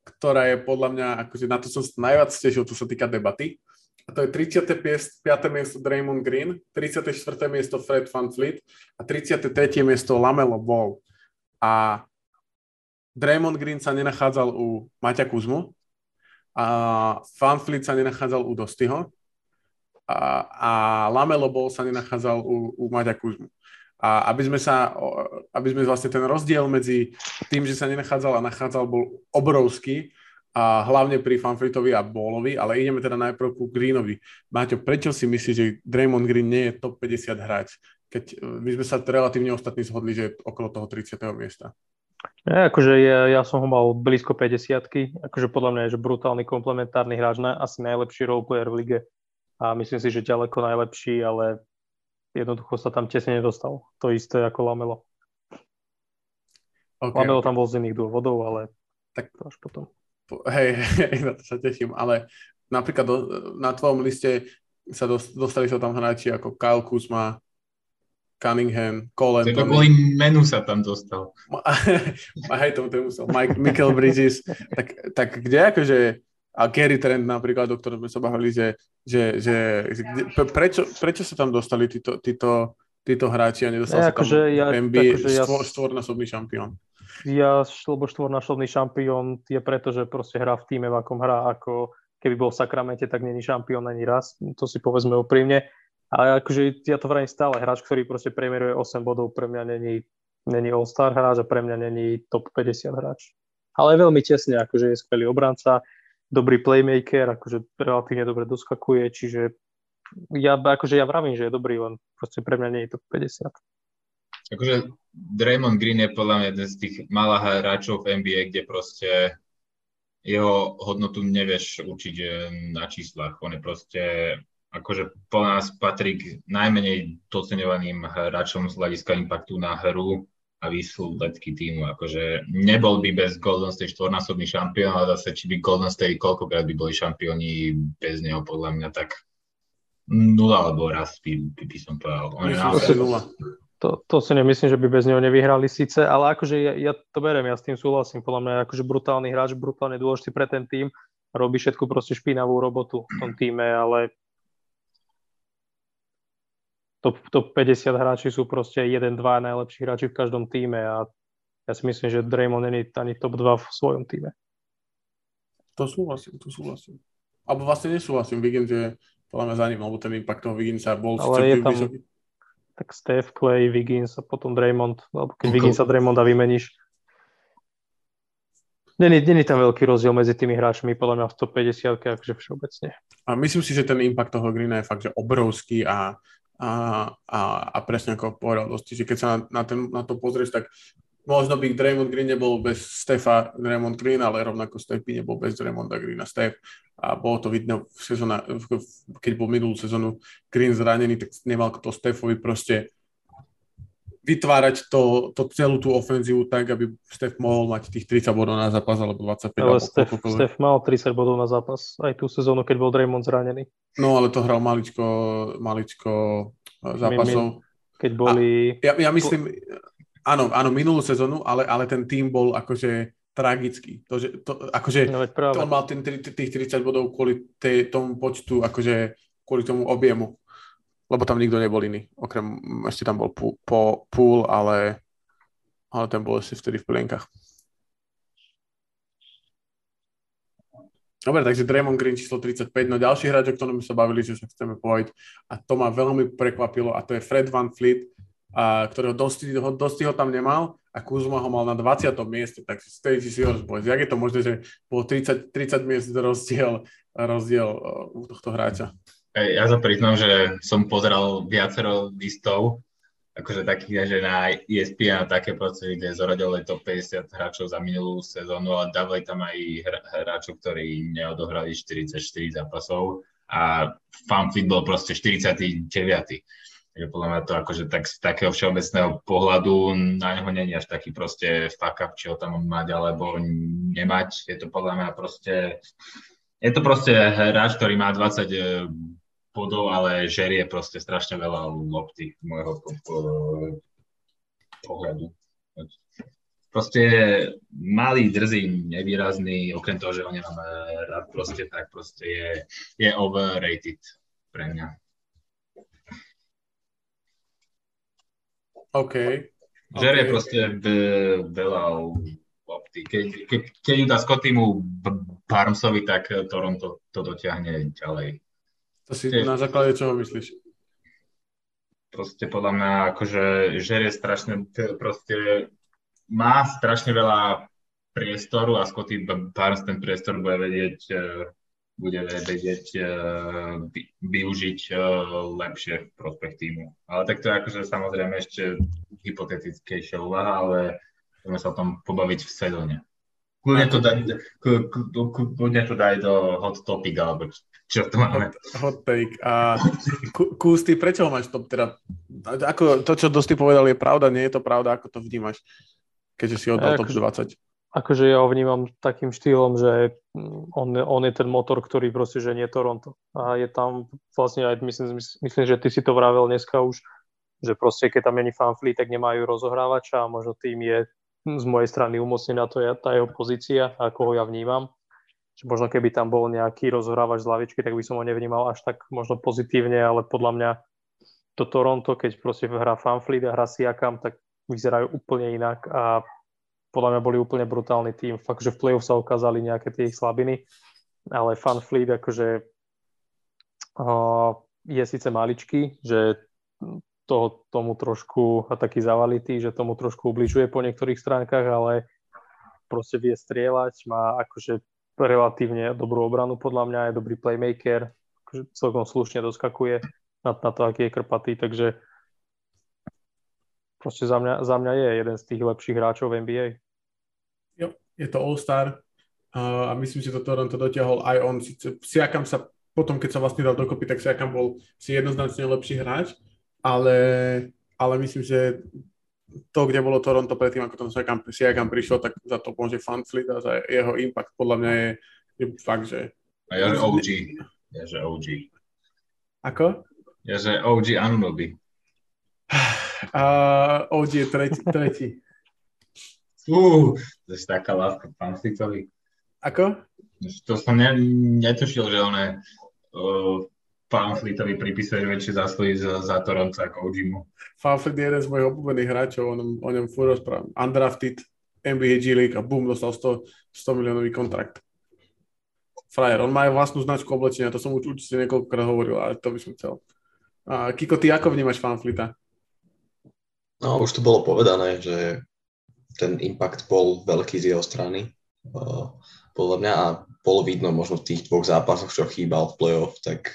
ktorá je podľa mňa, akože na to som najviac stešil, čo sa týka debaty. A to je 35. miesto Draymond Green, 34. miesto Fred Van Fleet a 33. miesto Lamelo Ball. A Draymond Green sa nenachádzal u Maťa Kuzmu a Van sa nenachádzal u Dostyho a, a Lamelo Ball sa nenachádzal u, u Maťa Kuzmu. A aby sme sa, aby sme vlastne ten rozdiel medzi tým, že sa nenachádzal a nachádzal, bol obrovský a hlavne pri Fanfritovi a Bolovi, ale ideme teda najprv ku Greenovi. Máťo, prečo si myslíš, že Draymond Green nie je top 50 hráč, keď e, my sme sa relatívne ostatní zhodli, že je okolo toho 30. miesta? Ja, akože ja, ja som ho mal blízko 50 akože podľa mňa je že brutálny komplementárny hráč, na, asi najlepší roleplayer v lige a myslím si, že ďaleko najlepší, ale jednoducho sa tam tesne nedostal. To isté ako Lamelo. Okay, Lamelo okay. tam bol z iných dôvodov, ale tak to až potom. Hej, hej, na to sa teším, ale napríklad do, na tvojom liste sa dostali sa tam hráči ako Kyle Kuzma, Cunningham, Cole Anthony. kvôli menu sa tam dostal. A hej, tomu to musel. Mike, Michael Bridges. tak, tak kde akože a Gary Trent napríklad, o ktorom sme sa bavili, že, že, že, že prečo, prečo sa tam dostali títo, títo, títo hráči a nedostal ja, sa tam akože ja, NBA akože ja... štvor, štvornásobný šampión? ja, lebo štvornásobný šampión je preto, že proste hrá v týme, v akom hrá, ako keby bol v Sakramente, tak není šampión ani raz, to si povedzme úprimne. Ale akože ja to vrajím stále, hráč, ktorý proste premeruje 8 bodov, pre mňa není, není All-Star hráč a pre mňa není top 50 hráč. Ale veľmi tesne, akože je skvelý obranca, dobrý playmaker, akože relatívne dobre doskakuje, čiže ja, akože ja vravím, že je dobrý, len proste pre mňa nie je top 50. Akože Draymond Green je podľa mňa jeden z tých malých hráčov v NBA, kde proste jeho hodnotu nevieš určiť eh, na číslach. On je proste akože po nás patrí k najmenej doceňovaným hráčom z hľadiska impaktu na hru a výsledky týmu. Akože nebol by bez Golden State štvornásobný šampión, ale zase či by Golden State koľkokrát by boli šampióni bez neho, podľa mňa tak nula alebo raz by, by, by som povedal. On je naozaj... nula. To, to si nemyslím, že by bez neho nevyhrali síce, ale akože ja, ja to berem, ja s tým súhlasím. Podľa mňa je akože brutálny hráč, brutálne dôležitý pre ten tým, robí všetku proste špinavú robotu v tom týme, ale top, top 50 hráči sú proste 1-2 najlepší hráči v každom týme a ja si myslím, že Draymond není ani top 2 v svojom týme. To súhlasím, to súhlasím. Alebo vlastne nesúhlasím, Wiggins je podľa mňa za ním, lebo ten impact toho Wigginsa bol Ale je tam, vysoký. tak Steph, Clay, Wiggins a potom Draymond, alebo keď okay. Wiggins a Draymonda vymeníš, Není, není tam veľký rozdiel medzi tými hráčmi, podľa mňa v top 50 akože všeobecne. A myslím si, že ten impact toho Greena je fakt, že obrovský a a, a, a presne ako povedal dosti, že keď sa na, na, ten, na to pozrieš, tak možno by Draymond Green nebol bez Stefa Draymond Green, ale rovnako Steph by nebol bez Draymonda Greena Steph. A bolo to vidno v sezóna, keď bol minulú sezónu Green zranený, tak nemal to Stefovi proste vytvárať to, to celú tú ofenzívu tak, aby Steph mohol mať tých 30 bodov na zápas alebo 25. Ale Steph, Steph mal 30 bodov na zápas aj tú sezónu, keď bol Draymond zranený. No ale to hral maličko, maličko e, zápasov. Keď boli... A ja, ja myslím, áno, áno, minulú sezónu, ale, ale ten tým bol akože tragický. To, že, to, akože, no, to on mal ten, tých 30 bodov kvôli tej, tomu počtu, akože kvôli tomu objemu lebo tam nikto nebol iný. Okrem, ešte tam bol pool ale, ale ten bol ešte vtedy v plienkach. Dobre, takže Draymond Green číslo 35, no ďalší hráč, o ktorom sa bavili, že sa chceme povedať a to ma veľmi prekvapilo a to je Fred Van Fleet, a, ktorého dosti, ho, dosti ho tam nemal a Kuzma ho mal na 20. mieste, tak stage is yours, boys. Jak je to možné, že bolo 30, 30 miest rozdiel, rozdiel u tohto hráča? Ja sa priznám, že som pozeral viacero listov, akože takých, že na ESPN a také proste, kde zoradili top 50 hráčov za minulú sezónu, ale dávali tam aj hráčov, ktorí neodohrali 44 zápasov a Fanfit bol proste 49. Takže podľa mňa to akože tak, z takého všeobecného pohľadu na neho není až taký proste fuck up, či ho tam mať alebo nemať. Je to podľa mňa proste je to proste hráč, ktorý má 20 bodov, ale žerie proste strašne veľa lopty môjho pohľadu. Proste malý, drzý, nevýrazný, okrem toho, že ho nemám rád proste, tak proste je, je overrated pre mňa. OK. Žerie okay. proste veľa lopty. Keď, keď, keď ju dá Scottimu Barmsovi, tak Toronto to dotiahne ďalej. To si Tiež. na základe čoho myslíš? Proste podľa mňa akože žerie strašne, proste má strašne veľa priestoru a Scotty Barnes ten priestor bude vedieť, e, bude vedieť e, využiť e, lepšie v prospech týmu. Ale tak to je akože samozrejme ešte hypotetickejšia úvaha, ale budeme sa o tom pobaviť v sezóne. Kľudne to, daj, kľudne to daj do hot topic, alebo čo to máme. Hot, take. A ty prečo ho máš top? Teda, ako to, čo dosť povedal, je pravda, nie je to pravda, ako to vnímaš, keďže si oddal top 20? Akože ja ho vnímam takým štýlom, že on, on je ten motor, ktorý proste ženie Toronto. A je tam vlastne aj, myslím, myslím, že ty si to vravel dneska už, že proste keď tam není fanfly, tak nemajú rozohrávača a možno tým je z mojej strany umocnená to je tá jeho pozícia, ako ho ja vnímam. Čiže možno keby tam bol nejaký rozhrávač z lavičky, tak by som ho nevnímal až tak možno pozitívne, ale podľa mňa to Toronto, keď proste hrá Fanfleet a hrá Siakam, tak vyzerajú úplne inak a podľa mňa boli úplne brutálny tým. Fakt, že v play-off sa ukázali nejaké tie ich slabiny, ale Fan Fleet akože uh, je síce maličký, že to, tomu trošku a taký zavalitý, že tomu trošku ubližuje po niektorých stránkach, ale proste vie strieľať, má akože relatívne dobrú obranu podľa mňa, je dobrý playmaker, akože celkom slušne doskakuje na, na to, aký je krpatý, takže proste za mňa, za mňa je jeden z tých lepších hráčov v NBA. Jo, je to All-Star uh, a myslím, že to Toronto dotiahol aj on. Siakam sa potom, keď sa vlastne dal dokopy, tak Siakam bol si jednoznačne lepší hráč, ale, ale myslím, že to, kde bolo Toronto predtým, ako tam Siakam, Siakam prišiel, tak za to môže Fanfleet a za jeho impact podľa mňa je, je fakt, že... A ja, že OG. Ja, že OG. Ako? Ja, že OG Anunobi. Uh, OG je tretí. tretí. Fú, to je taká láska Fanfleetovi. Ako? To som ne, netušil, že on je uh, Fanfleetovi pripisuje väčšie zásluhy za, za Toronto ako OGmu. Fanfleet je jeden z mojich obľúbených hráčov, o ňom, o ňom furt rozprávam. Undrafted, NBA G League a boom, dostal 100, 100 miliónový kontrakt. Frajer, on má aj vlastnú značku oblečenia, to som už určite niekoľkokrát hovoril, ale to by som chcel. A Kiko, ty ako vnímaš Fanfleeta? No, už tu bolo povedané, že ten impact bol veľký z jeho strany, uh, podľa mňa, a bolo vidno možno v tých dvoch zápasoch, čo chýbal v playoff, tak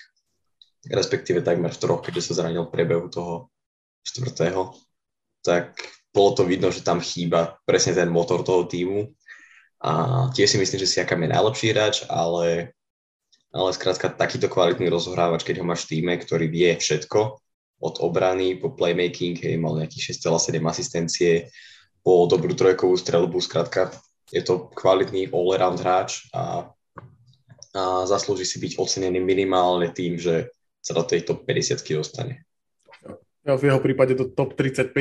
respektíve takmer v troch, keďže sa zranil v priebehu toho štvrtého, tak bolo to vidno, že tam chýba presne ten motor toho týmu. A tiež si myslím, že Siakam je najlepší hráč, ale, ale skrátka takýto kvalitný rozhrávač, keď ho máš v týme, ktorý vie všetko, od obrany po playmaking, hej, mal nejakých 6,7 asistencie, po dobrú trojkovú strelbu, skrátka je to kvalitný all-around hráč a, a zaslúži si byť ocenený minimálne tým, že sa do tejto 50 dostane. V jeho prípade do top 35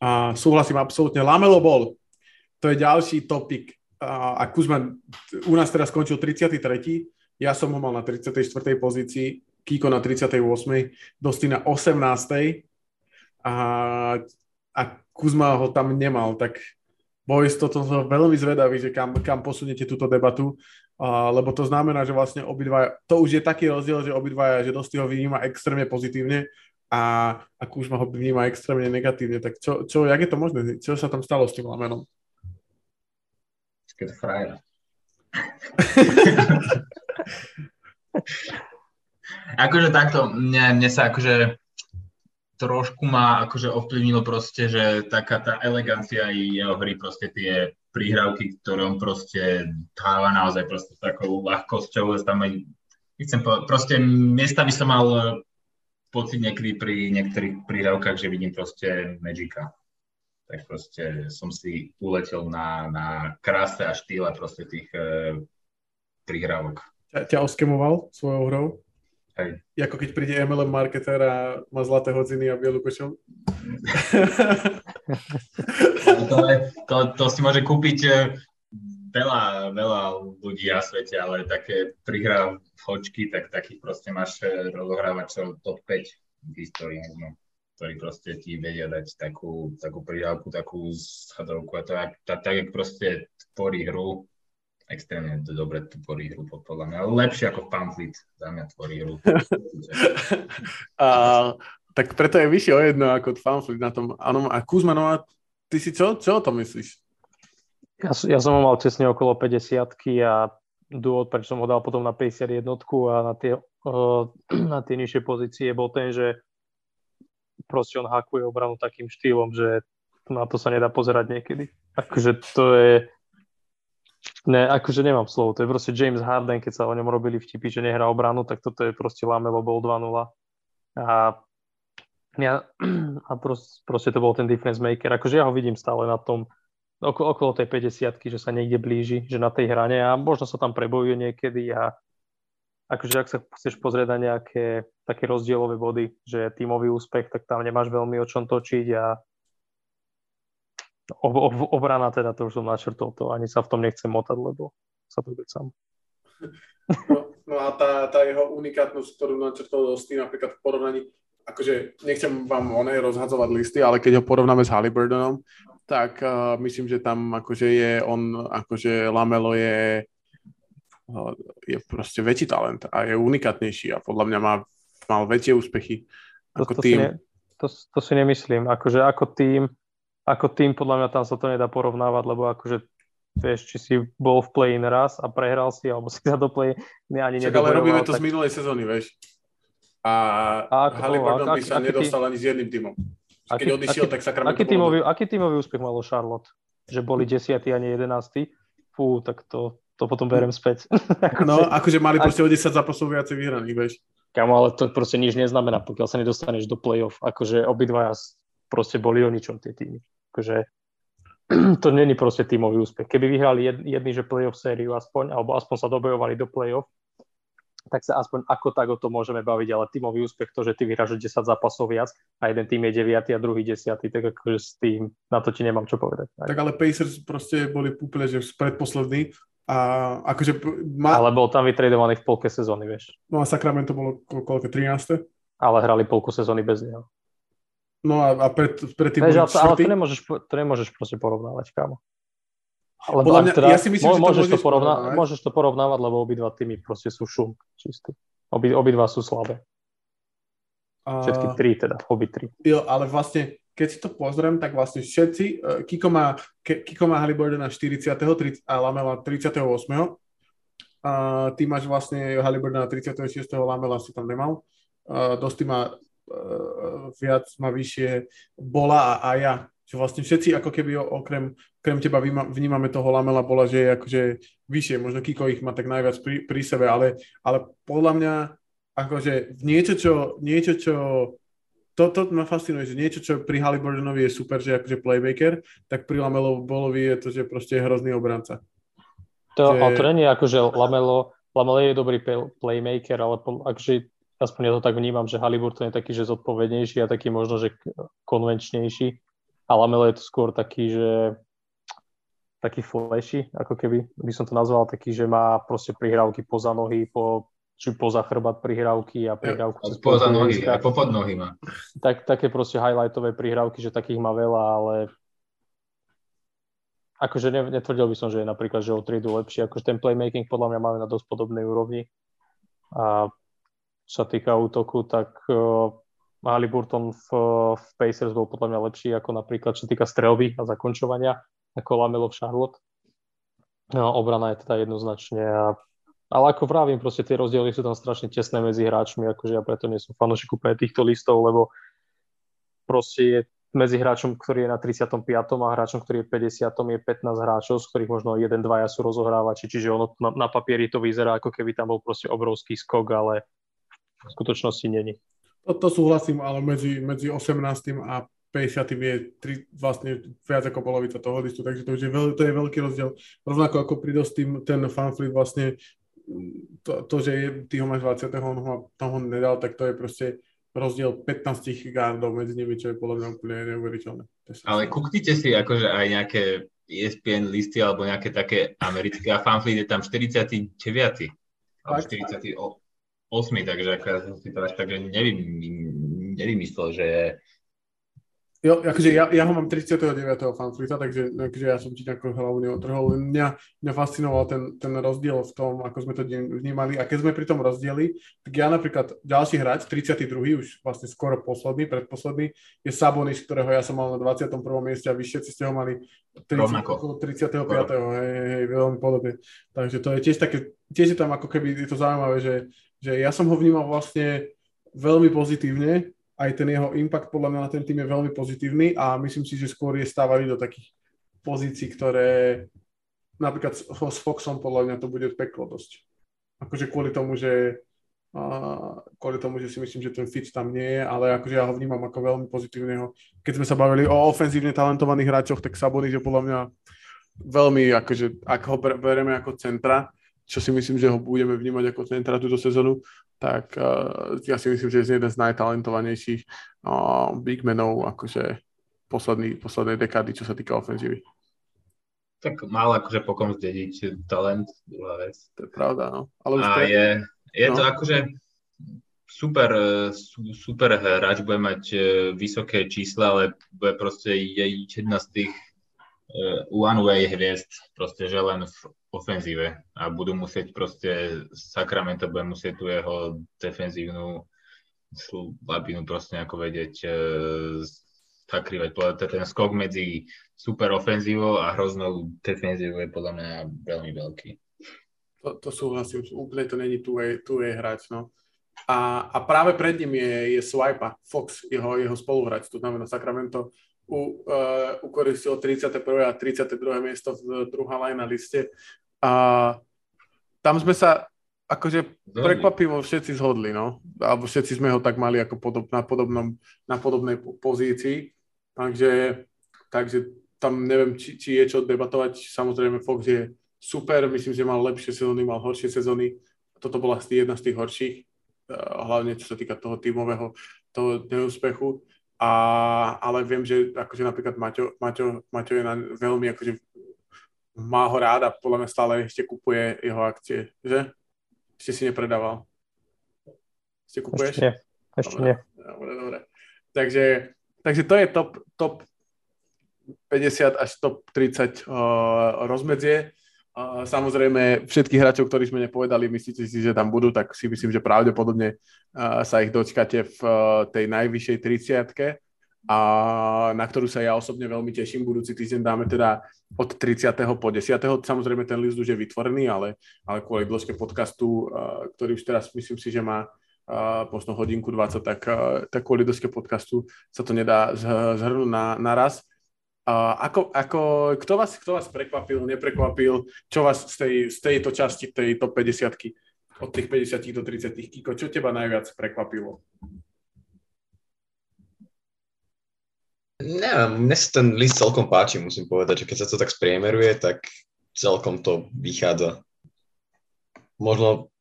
a súhlasím absolútne. Lamelo bol. To je ďalší topik. A Kuzma u nás teraz skončil 33. Ja som ho mal na 34. pozícii, Kiko na 38. Dosti na 18. A, a Kuzma ho tam nemal, tak Boys, toto som veľmi zvedavý, že kam, kam posuniete túto debatu lebo to znamená, že vlastne obidva, to už je taký rozdiel, že obidva, že dosť ho vníma extrémne pozitívne a, a Kúžma ho vníma extrémne negatívne. Tak čo, čo, jak je to možné? Čo sa tam stalo s tým lamenom? Keď frajer. akože takto, mne, mne sa akože trošku ma akože ovplyvnilo proste, že taká tá elegancia jeho hry, proste tie prihrávky, ktoré on proste dáva naozaj proste takou ľahkosťou, tam aj, chcem povedať, proste miesta by som mal pocit niekedy pri niektorých prihrávkach, že vidím proste Magika. Tak proste som si uletel na, na kráse a štýle proste tých e, prihrávok. Ťa, ťa oskemoval svojou hrou? Ako keď príde MLM marketer a má zlaté hodziny a bielu košel? to, to, to si môže kúpiť e, veľa, veľa ľudí na svete, ale také hočky, tak takých proste máš e, rozohrávačov top 5 v histórii možno ktorí proste ti vedia dať takú, takú prihrávku, takú schadovku a tak, tak, tak proste tvorí hru extrémne dobre tvorí hru, podľa mňa. Lepšie ako Pamphlet za mňa tvorí hru. a, tak preto je vyššie o jedno ako Pamphlet na tom. Áno, a Kuzmanova, ty si čo? Čo o tom myslíš? Ja, ja som ho mal tesne okolo 50 a dôvod, prečo som ho dal potom na 51 a na tie, na tie nižšie pozície bol ten, že proste on hakuje obranu takým štýlom, že na to sa nedá pozerať niekedy. Akože to je Ne, akože nemám slovo, to je proste James Harden, keď sa o ňom robili vtipy, že nehrá obranu, tak toto je proste Lamelo bol 2-0. A, ja, a proste, proste to bol ten difference maker. Akože ja ho vidím stále na tom, okolo, okolo tej 50 že sa niekde blíži, že na tej hrane a možno sa tam prebojuje niekedy a akože ak sa chceš pozrieť na nejaké také rozdielové body, že tímový úspech, tak tam nemáš veľmi o čom točiť a ob, ob, obrana teda, to už som načrtol, to ani sa v tom nechcem motať, lebo sa to sám. No, no a tá, tá jeho unikátnosť, ktorú načrtol Dosty napríklad v porovnaní, akože nechcem vám onej rozhadzovať listy, ale keď ho porovnáme s Halliburtonom, tak uh, myslím, že tam akože je on, akože Lamelo je uh, je proste väčší talent a je unikátnejší a podľa mňa má, mal väčšie úspechy ako to, to tým. Si ne, to, to si nemyslím. Akože ako tým, ako tým podľa mňa tam sa to nedá porovnávať, lebo akože vieš, či si bol v play-in raz a prehral si, alebo si sa do play ani Však, ale robíme to tak... z minulej sezóny, vieš. A, a ako, Halliburton by sa nedostal tým... ani s jedným týmom. Keď aký, odišiel, aký, tak sa aký tímový, aký tímový úspech malo Charlotte? Že boli desiatí a nie jedenáctí? Fú, tak to, to potom berem späť. no, akože mali proste o 10 zápasov viacej vyhraných, vieš. Kamo, ale to proste nič neznamená, pokiaľ sa nedostaneš do play-off. Akože obidvaja proste boli o ničom tie týmy. Akože to není proste tímový úspech. Keby vyhrali jed, jedný, že playoff sériu aspoň, alebo aspoň sa dobojovali do playoff, tak sa aspoň ako tak o to môžeme baviť, ale tímový úspech to, že ty vyhráš 10 zápasov viac a jeden tým je 9 a druhý 10, tak akože s tým, na to ti nemám čo povedať. Tak ale Pacers proste boli úplne, že predposlední a akože... Ma... Ale bol tam vytredovaný v polke sezóny, vieš. No a Sacramento bolo koľko, 13. Ale hrali polku sezóny bez neho. No a, a pred, tým Veď, ale, ale to nemôžeš, to nemôžeš proste porovnávať, kámo. Lebo Podľa mňa, teda, ja si myslím, že to môžeš, to porovna- môžeš to porovnávať, lebo obidva týmy proste sú šum čistý. Obi, obidva sú slabé. A... Všetky tri teda, obi tri. Jo, ale vlastne, keď si to pozriem, tak vlastne všetci, uh, Kiko má, Kiko má Halliburtona 40. 30, a Lamela 38. A ty máš vlastne Halliburtona 36. Lamela si tam nemal. Uh, Dosti má uh, viac má vyššie bola a, a ja. Že vlastne všetci ako keby okrem, okrem teba vnímame toho Lamela bola, že je akože vyššie, možno Kiko ich má tak najviac pri, pri sebe, ale, ale podľa mňa akože niečo, čo, niečo, čo to, to ma fascinuje, že niečo, čo pri Halliburtonovi je super, že akože playmaker, tak pri Lamelo Bolovi je to, že proste je hrozný obranca. To, že... ale to nie je ako, že Lamelo, Lamelo je dobrý playmaker, ale akože aspoň ja to tak vnímam, že Halliburton je taký, že zodpovednejší a taký možno, že konvenčnejší. A Lamelo je to skôr taký, že taký flashy, ako keby by som to nazval, taký, že má proste prihrávky poza nohy, po, či poza chrbát prihrávky a prihrávku cez poza nohy, aj popod nohy má. Tak, také proste highlightové prihrávky, že takých má veľa, ale akože netvrdil by som, že je napríklad, že o triedu lepší, akože ten playmaking podľa mňa máme na dosť podobnej úrovni. A čo sa týka útoku, tak uh, Halliburton v, v Pacers bol podľa mňa lepší ako napríklad čo týka strelby a zakončovania ako Lamelo v Charlotte. No, obrana je teda jednoznačne a ale ako vravím, proste tie rozdiely sú tam strašne tesné medzi hráčmi, akože ja preto nie som fanúšik úplne týchto listov, lebo proste je medzi hráčom, ktorý je na 35. a hráčom, ktorý je 50. je 15 hráčov, z ktorých možno 1-2 sú rozohrávači, čiže ono na, na papieri to vyzerá, ako keby tam bol proste obrovský skok, ale v skutočnosti není. To, to súhlasím, ale medzi, medzi 18. a 50. je tri, vlastne viac ako polovica toho listu, takže to, už je, veľ, to je veľký rozdiel. Rovnako ako pri tým, ten fanflit vlastne to, to že je, ty ho máš 20. on ho tam ho nedal, tak to je proste rozdiel 15 gardov medzi nimi, čo je podľa mňa úplne neuveriteľné. Ale kúknite si akože aj nejaké ESPN listy alebo nejaké také americké a fanflit je tam 49. alebo 48. Takže ako ja som si to až tak nevym, nevymyslel, že Jo, akože ja, ja ho mám 39. fanflita, takže akože ja som ti nejakú hlavu neotrhol. Mňa, mňa fascinoval ten, ten rozdiel v tom, ako sme to vnímali. A keď sme pri tom rozdieli, tak ja napríklad ďalší hráč, 32. už vlastne skoro posledný, predposledný, je Sabonis, ktorého ja som mal na 21. mieste a vy všetci ste ho mali 30, 35. Hej, hej, hej, veľmi podobne. Takže to je tiež také, tiež je tam ako keby je to zaujímavé, že, že ja som ho vnímal vlastne veľmi pozitívne, aj ten jeho impact podľa mňa na ten tým je veľmi pozitívny a myslím si, že skôr je stávali do takých pozícií, ktoré napríklad s, s Foxom podľa mňa to bude peklo dosť. Akože kvôli tomu, že a kvôli tomu, že si myslím, že ten fit tam nie je, ale akože ja ho vnímam ako veľmi pozitívneho. Keď sme sa bavili o ofenzívne talentovaných hráčoch, tak Sabonis je podľa mňa veľmi, akože, ak ho bereme ako centra, čo si myslím, že ho budeme vnímať ako centra túto sezónu, tak uh, ja si myslím, že je jeden z najtalentovanejších uh, bigmenov akože posledný, poslednej dekády, čo sa týka ofenzívy. Tak mal akože pokom zdediť talent, druhá vec. To je pravda, no. Ale už A to... je, je no. to akože super, super hráč, bude mať vysoké čísla, ale bude proste jedna z tých one way hviezd, proste, že len v ofenzíve a budú musieť proste, Sacramento bude musieť tú jeho defenzívnu slabinu proste ako vedieť e, zakrývať. Ten skok medzi super ofenzívou a hroznou defenzívou je podľa mňa veľmi veľký. To, to súhlasím, úplne to není tu je hráč, no. A, a práve pred ním je, je Swipe, Fox, jeho, jeho spoluhráč, to znamená Sacramento u, uh, ukoristilo 31. a 32. miesto v druhá line na liste. A tam sme sa akože prekvapivo všetci zhodli, no. Alebo všetci sme ho tak mali ako podob, na, podobnom, na podobnej pozícii. Takže, takže tam neviem, či, či je čo debatovať. Samozrejme, Fox je super, myslím, že mal lepšie sezóny, mal horšie sezóny. Toto bola jedna z tých horších, hlavne čo sa týka toho tímového toho neúspechu. A, ale viem, že akože napríklad Maťo, Maťo, Maťo je na veľmi akože má ho rád a podľa mňa stále ešte kupuje jeho akcie, že? Ešte si nepredával. Ešte kupuješ? Ešte nie. Ešte dobre, nie. Dobre, dobre. Takže, takže to je top, top 50 až top 30 uh, rozmedzie. Samozrejme, všetkých hráčov, ktorí sme nepovedali, myslíte si, že tam budú, tak si myslím, že pravdepodobne sa ich dočkate v uh, tej najvyššej 30 a na ktorú sa ja osobne veľmi teším. Budúci týždeň dáme teda od 30. po 10. Samozrejme, ten list už je vytvorený, ale, ale kvôli dĺžke podcastu, uh, ktorý už teraz myslím si, že má možno hodinku 20, tak, tak kvôli dĺžke podcastu sa to nedá zhrnúť na, na raz. Ako, ako, kto, vás, kto vás prekvapil, neprekvapil? Čo vás z, tej, z tejto časti, tej top 50 od tých 50 do 30 Kiko, čo teba najviac prekvapilo? Neviem, mne sa ten list celkom páči, musím povedať, že keď sa to tak spriemeruje, tak celkom to vychádza. Možno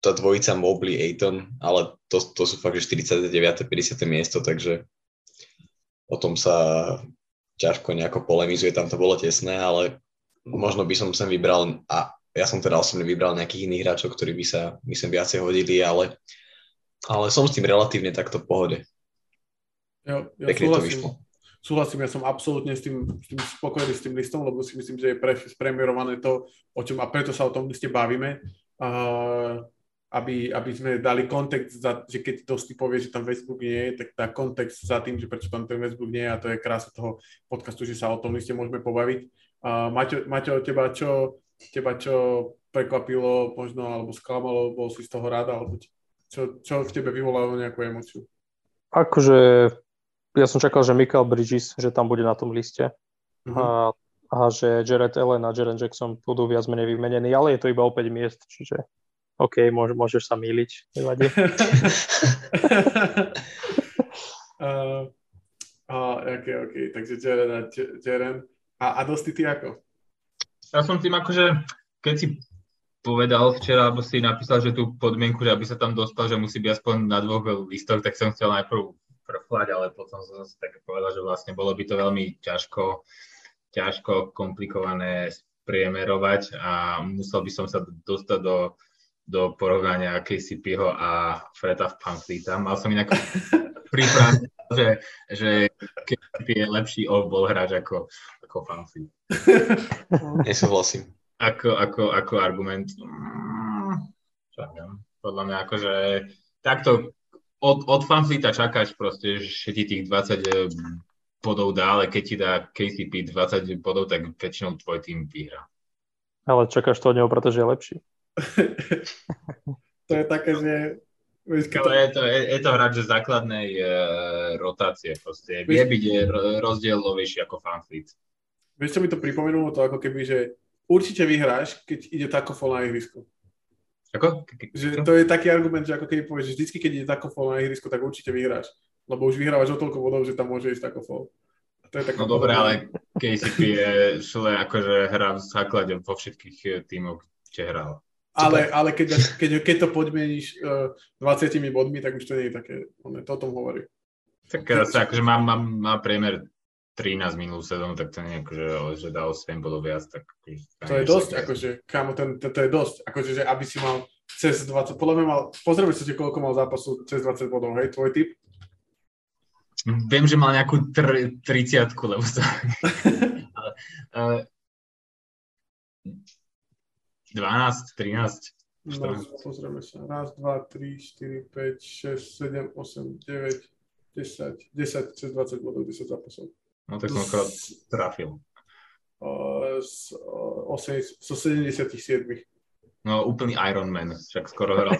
tá dvojica Mobley, Aiton, ale to, to sú fakt, že 49. 50. miesto, takže o tom sa ťažko nejako polemizuje, tam to bolo tesné, ale možno by som sem vybral, a ja som teda osobne vybral nejakých iných hráčov, ktorí by sa, myslím, viacej hodili, ale, ale som s tým relatívne takto v pohode. Ja, ja Pekne súhlasím, to vyšlo. Súhlasím, ja som absolútne s tým, s tým spokojný s tým listom, lebo si myslím, že je pre, spremierované to, o čom, a preto sa o tom liste bavíme. Uh, aby, aby sme dali kontext, za, že keď Dosti povie, že tam Facebook nie je, tak dá kontext za tým, že prečo tam ten Facebook nie je a to je krása toho podcastu, že sa o tom liste môžeme pobaviť. Uh, Maťo, Maťo, teba čo, teba čo prekvapilo možno, alebo sklamalo, bol si z toho rád, alebo čo, čo v tebe vyvolalo nejakú emociu? Akože ja som čakal, že Michael Bridges, že tam bude na tom liste. Uh-huh. A, a že Jared Allen a Jaren Jackson budú viac menej vymenení, ale je to iba o 5 miest, čiže OK, môž, môžeš sa míliť, nevadí. uh, uh, OK, OK, takže Jaren a Jaren. A, a dosti ty ako? Ja som tým akože, keď si povedal včera, alebo si napísal, že tú podmienku, že aby sa tam dostal, že musí byť aspoň na dvoch listoch, tak som chcel najprv prflať, ale potom som si tak povedal, že vlastne bolo by to veľmi ťažko, ťažko komplikované spriemerovať a musel by som sa dostať do do porovnania KCPho a Freda v Pamflita. Mal som inak pripravené, že, že KCP je lepší off-ball hráč ako, ako Pamflit. Nesúhlasím. Ako, ako, ako argument. Mm, podľa mňa akože takto od, od Fanflita čakáš proste, že ti tých 20 eh, bodov dá, ale keď ti dá KCP 20 bodov, tak väčšinou tvoj tým vyhrá. Ale čakáš to od neho, pretože je lepší to je také, že... to... Je, to, je, je to hráč základnej uh, rotácie. Proste. Vie byť rozdielovejší ako fanfleet. Vieš, čo mi to pripomenulo? To ako keby, že určite vyhráš, keď ide takofol na ihrisko. Ako? Že to je taký argument, že ako keby povieš, že vždycky, keď ide takofol na ihrisko, tak určite vyhráš. Lebo už vyhrávaš o toľko bodov, že tam môže ísť takofol. To je no dobre, ale KCP je šle akože hrá v základe vo všetkých eh, tímoch, kde hral. Ale, ale keď, keď, keď to podmieníš uh, 20 bodmi, tak už to nie je také, on to o tom hovorí. Tak sa akože má, má, má priemer 13 minulú sezónu, tak to nie je akože, že dal 7 bodov viac, tak... To je dosť, sa... akože, kámo, ten, to, to je dosť, akože, že aby si mal cez 20, podľa mňa mal, pozrieme sa, koľko mal zápasu cez 20 bodov, hej, tvoj typ? Viem, že mal nejakú tr- 30 lebo sa... ale uh, 12, 13, 14. No, pozrieme sa. Raz, dva, tri, 4, 5, 6, 7, 8, 9, 10, 10, cez 20 bodov, 10 zápasov. No tak som akorát trafil. Z, 8, zo 77. No úplný Iron Man, však skoro hral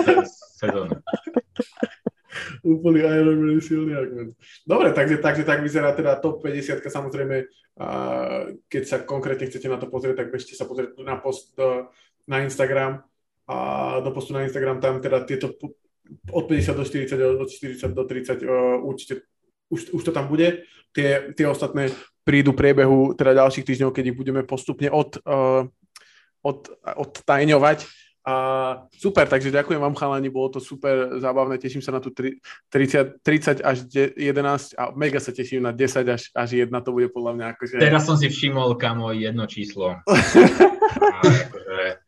sezónu. Úplný Iron Man silný argument. Dobre, takže, takže tak vyzerá teda top 50 samozrejme, a keď sa konkrétne chcete na to pozrieť, tak bežte sa pozrieť na post na Instagram a do postu na Instagram tam teda tieto od 50 do 40, od 40 do 30 uh, určite už, už to tam bude. Tie, tie ostatné prídu priebehu teda ďalších týždňov, keď ich budeme postupne od, uh, od, odtajňovať a super, takže ďakujem vám chalani, bolo to super zábavné, teším sa na tú 30, 30 až 11 a mega sa teším na 10 až, až 1, to bude podľa mňa akože... Teraz som si všimol, kamo, jedno číslo. akože,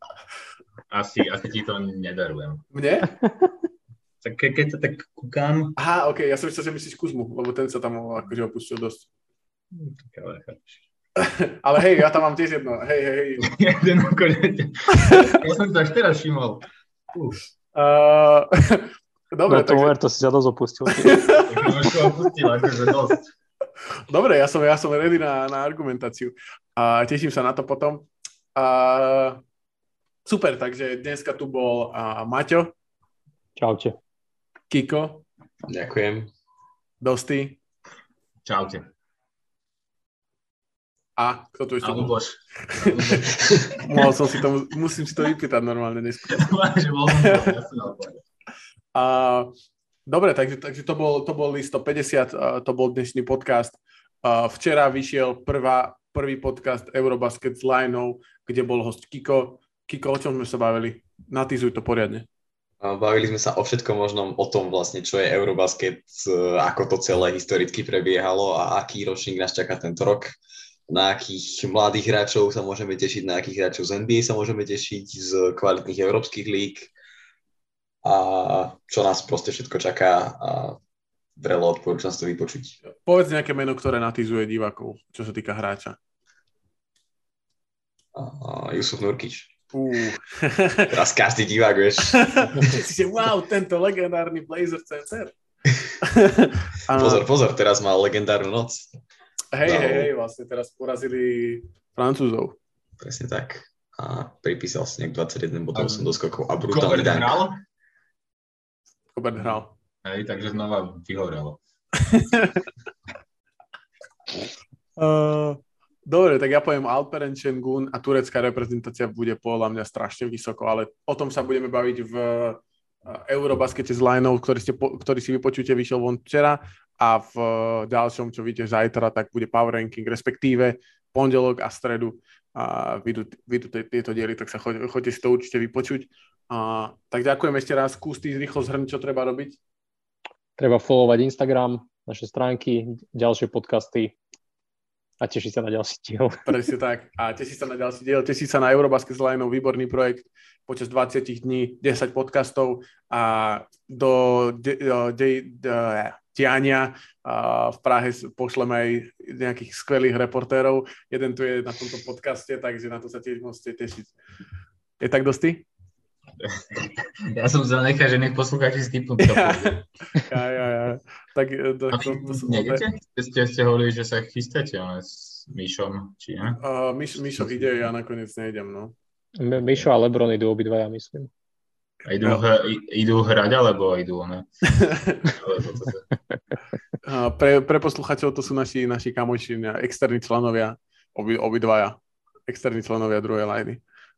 asi, asi ti to nedarujem. Mne? Tak ke, keď sa tak kúkam... Aha, ok, ja som myslel, že myslíš Kuzmu, lebo ten sa tam akože opustil dosť. Tak ale ale hej, ja tam mám tiež jedno. Hej, hej, hej. Jeden Ja som to až teraz všimol. Uh, dobre, no, takže... to si sa dosť opustil. opustil, akože dosť. Dobre, ja som, ja som ready na, na argumentáciu. A teším sa na to potom. A, super, takže dneska tu bol a, Maťo. Čaute. Kiko. Ďakujem. Dosti. Čaute. A kto tu ešte bol? Luboš. Mohol som si to, musím si to vypýtať normálne neskôr. A, dobre, takže, takže to, bol, to bol list 150, to bol dnešný podcast. A, včera vyšiel prvá, prvý podcast Eurobasket s Lineou, kde bol host Kiko. Kiko, o čom sme sa bavili? Natizuj to poriadne. Bavili sme sa o všetkom možnom, o tom vlastne, čo je Eurobasket, ako to celé historicky prebiehalo a aký ročník nás čaká tento rok na akých mladých hráčov sa môžeme tešiť, na akých hráčov z NBA sa môžeme tešiť, z kvalitných európskych líg a čo nás proste všetko čaká a vrelo odporúčam to vypočuť. Povedz nejaké meno, ktoré natizuje divákov, čo sa týka hráča. Uh, Jusuf Nurkič. Uh. Teraz každý divák, vieš. wow, tento legendárny Blazer center. pozor, pozor, teraz mal legendárnu noc. Hej, hej, hej, vlastne teraz porazili Francúzov. Presne tak. A pripísal si nejak 21 bodov som doskokol a brutálny dank. hral? Kobert hral. Hej, takže znova vyhorelo. uh, dobre, tak ja poviem Alperen Şengün a turecká reprezentácia bude podľa mňa strašne vysoko, ale o tom sa budeme baviť v Eurobaskete s Lineou, ktorý, ste, ktorý si vypočujete, vyšiel von včera a v ďalšom, čo vidíte zajtra, tak bude power ranking, respektíve pondelok a stredu a vyjdú, vyjdú tieto diely, tak sa choď, choďte si to určite vypočuť. A, tak ďakujem ešte raz. Skús ty rýchlo zhrnúť, čo treba robiť. Treba followovať Instagram, naše stránky, ďalšie podcasty a tešiť sa na ďalší diel. Presne tak. A tešiť sa na ďalší diel, tešiť sa na Eurobasket s Lineou, výborný projekt počas 20 dní 10 podcastov a do, de, de, de, diania. V Prahe pošleme aj nejakých skvelých reportérov. Jeden tu je na tomto podcaste, takže na to sa tiež môžete tešiť. Je tak dosti? Ja som zanechal, že nech poslucháči stýpnú ja, ja, ja, ja. Tak, to, to, to, to Nejdete? Ste, ste hovorili, že sa chystáte ale s Myšom, či ne? Uh, Myš, Myšo ide, ja nakoniec nejdem, no. Mišo a Lebron idú obidvaja, myslím. A idú, no. hr- idú hrať, alebo idú ne? pre, pre posluchateľov to sú naši, naši kamoši, externí členovia, obi, obidvaja, externí členovia druhej lajny.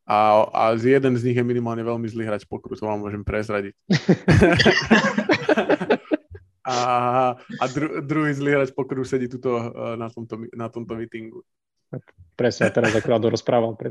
A, a jeden z nich je minimálne veľmi zlý hráč pokru, to vám môžem prezradiť. a a dru, druhý zlý hráč pokru sedí tuto eh, na tomto, na tomto meetingu. Presne, teraz akurát rozprával pred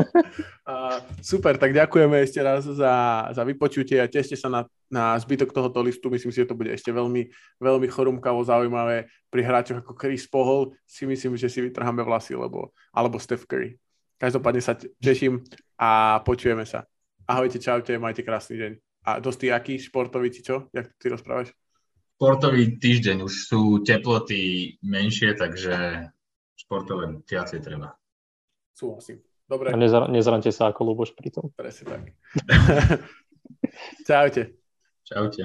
Super, tak ďakujeme ešte raz za, za vypočutie a tešte sa na, na zbytok tohoto listu. Myslím si, že to bude ešte veľmi, veľmi chorumkavo zaujímavé. Pri hráčoch ako Chris Pohol si myslím, že si vytrháme vlasy, lebo, alebo Steph Curry. Každopádne sa teším a počujeme sa. Ahojte, čaute, majte krásny deň. A dosť aký športový, či čo? Jak ty rozprávaš? Športový týždeň, už sú teploty menšie, takže športe len viacej treba. Súhlasím. Dobre. A nezra- nezrante sa ako Luboš pri tom. Presne tak. Čaute. Čaute.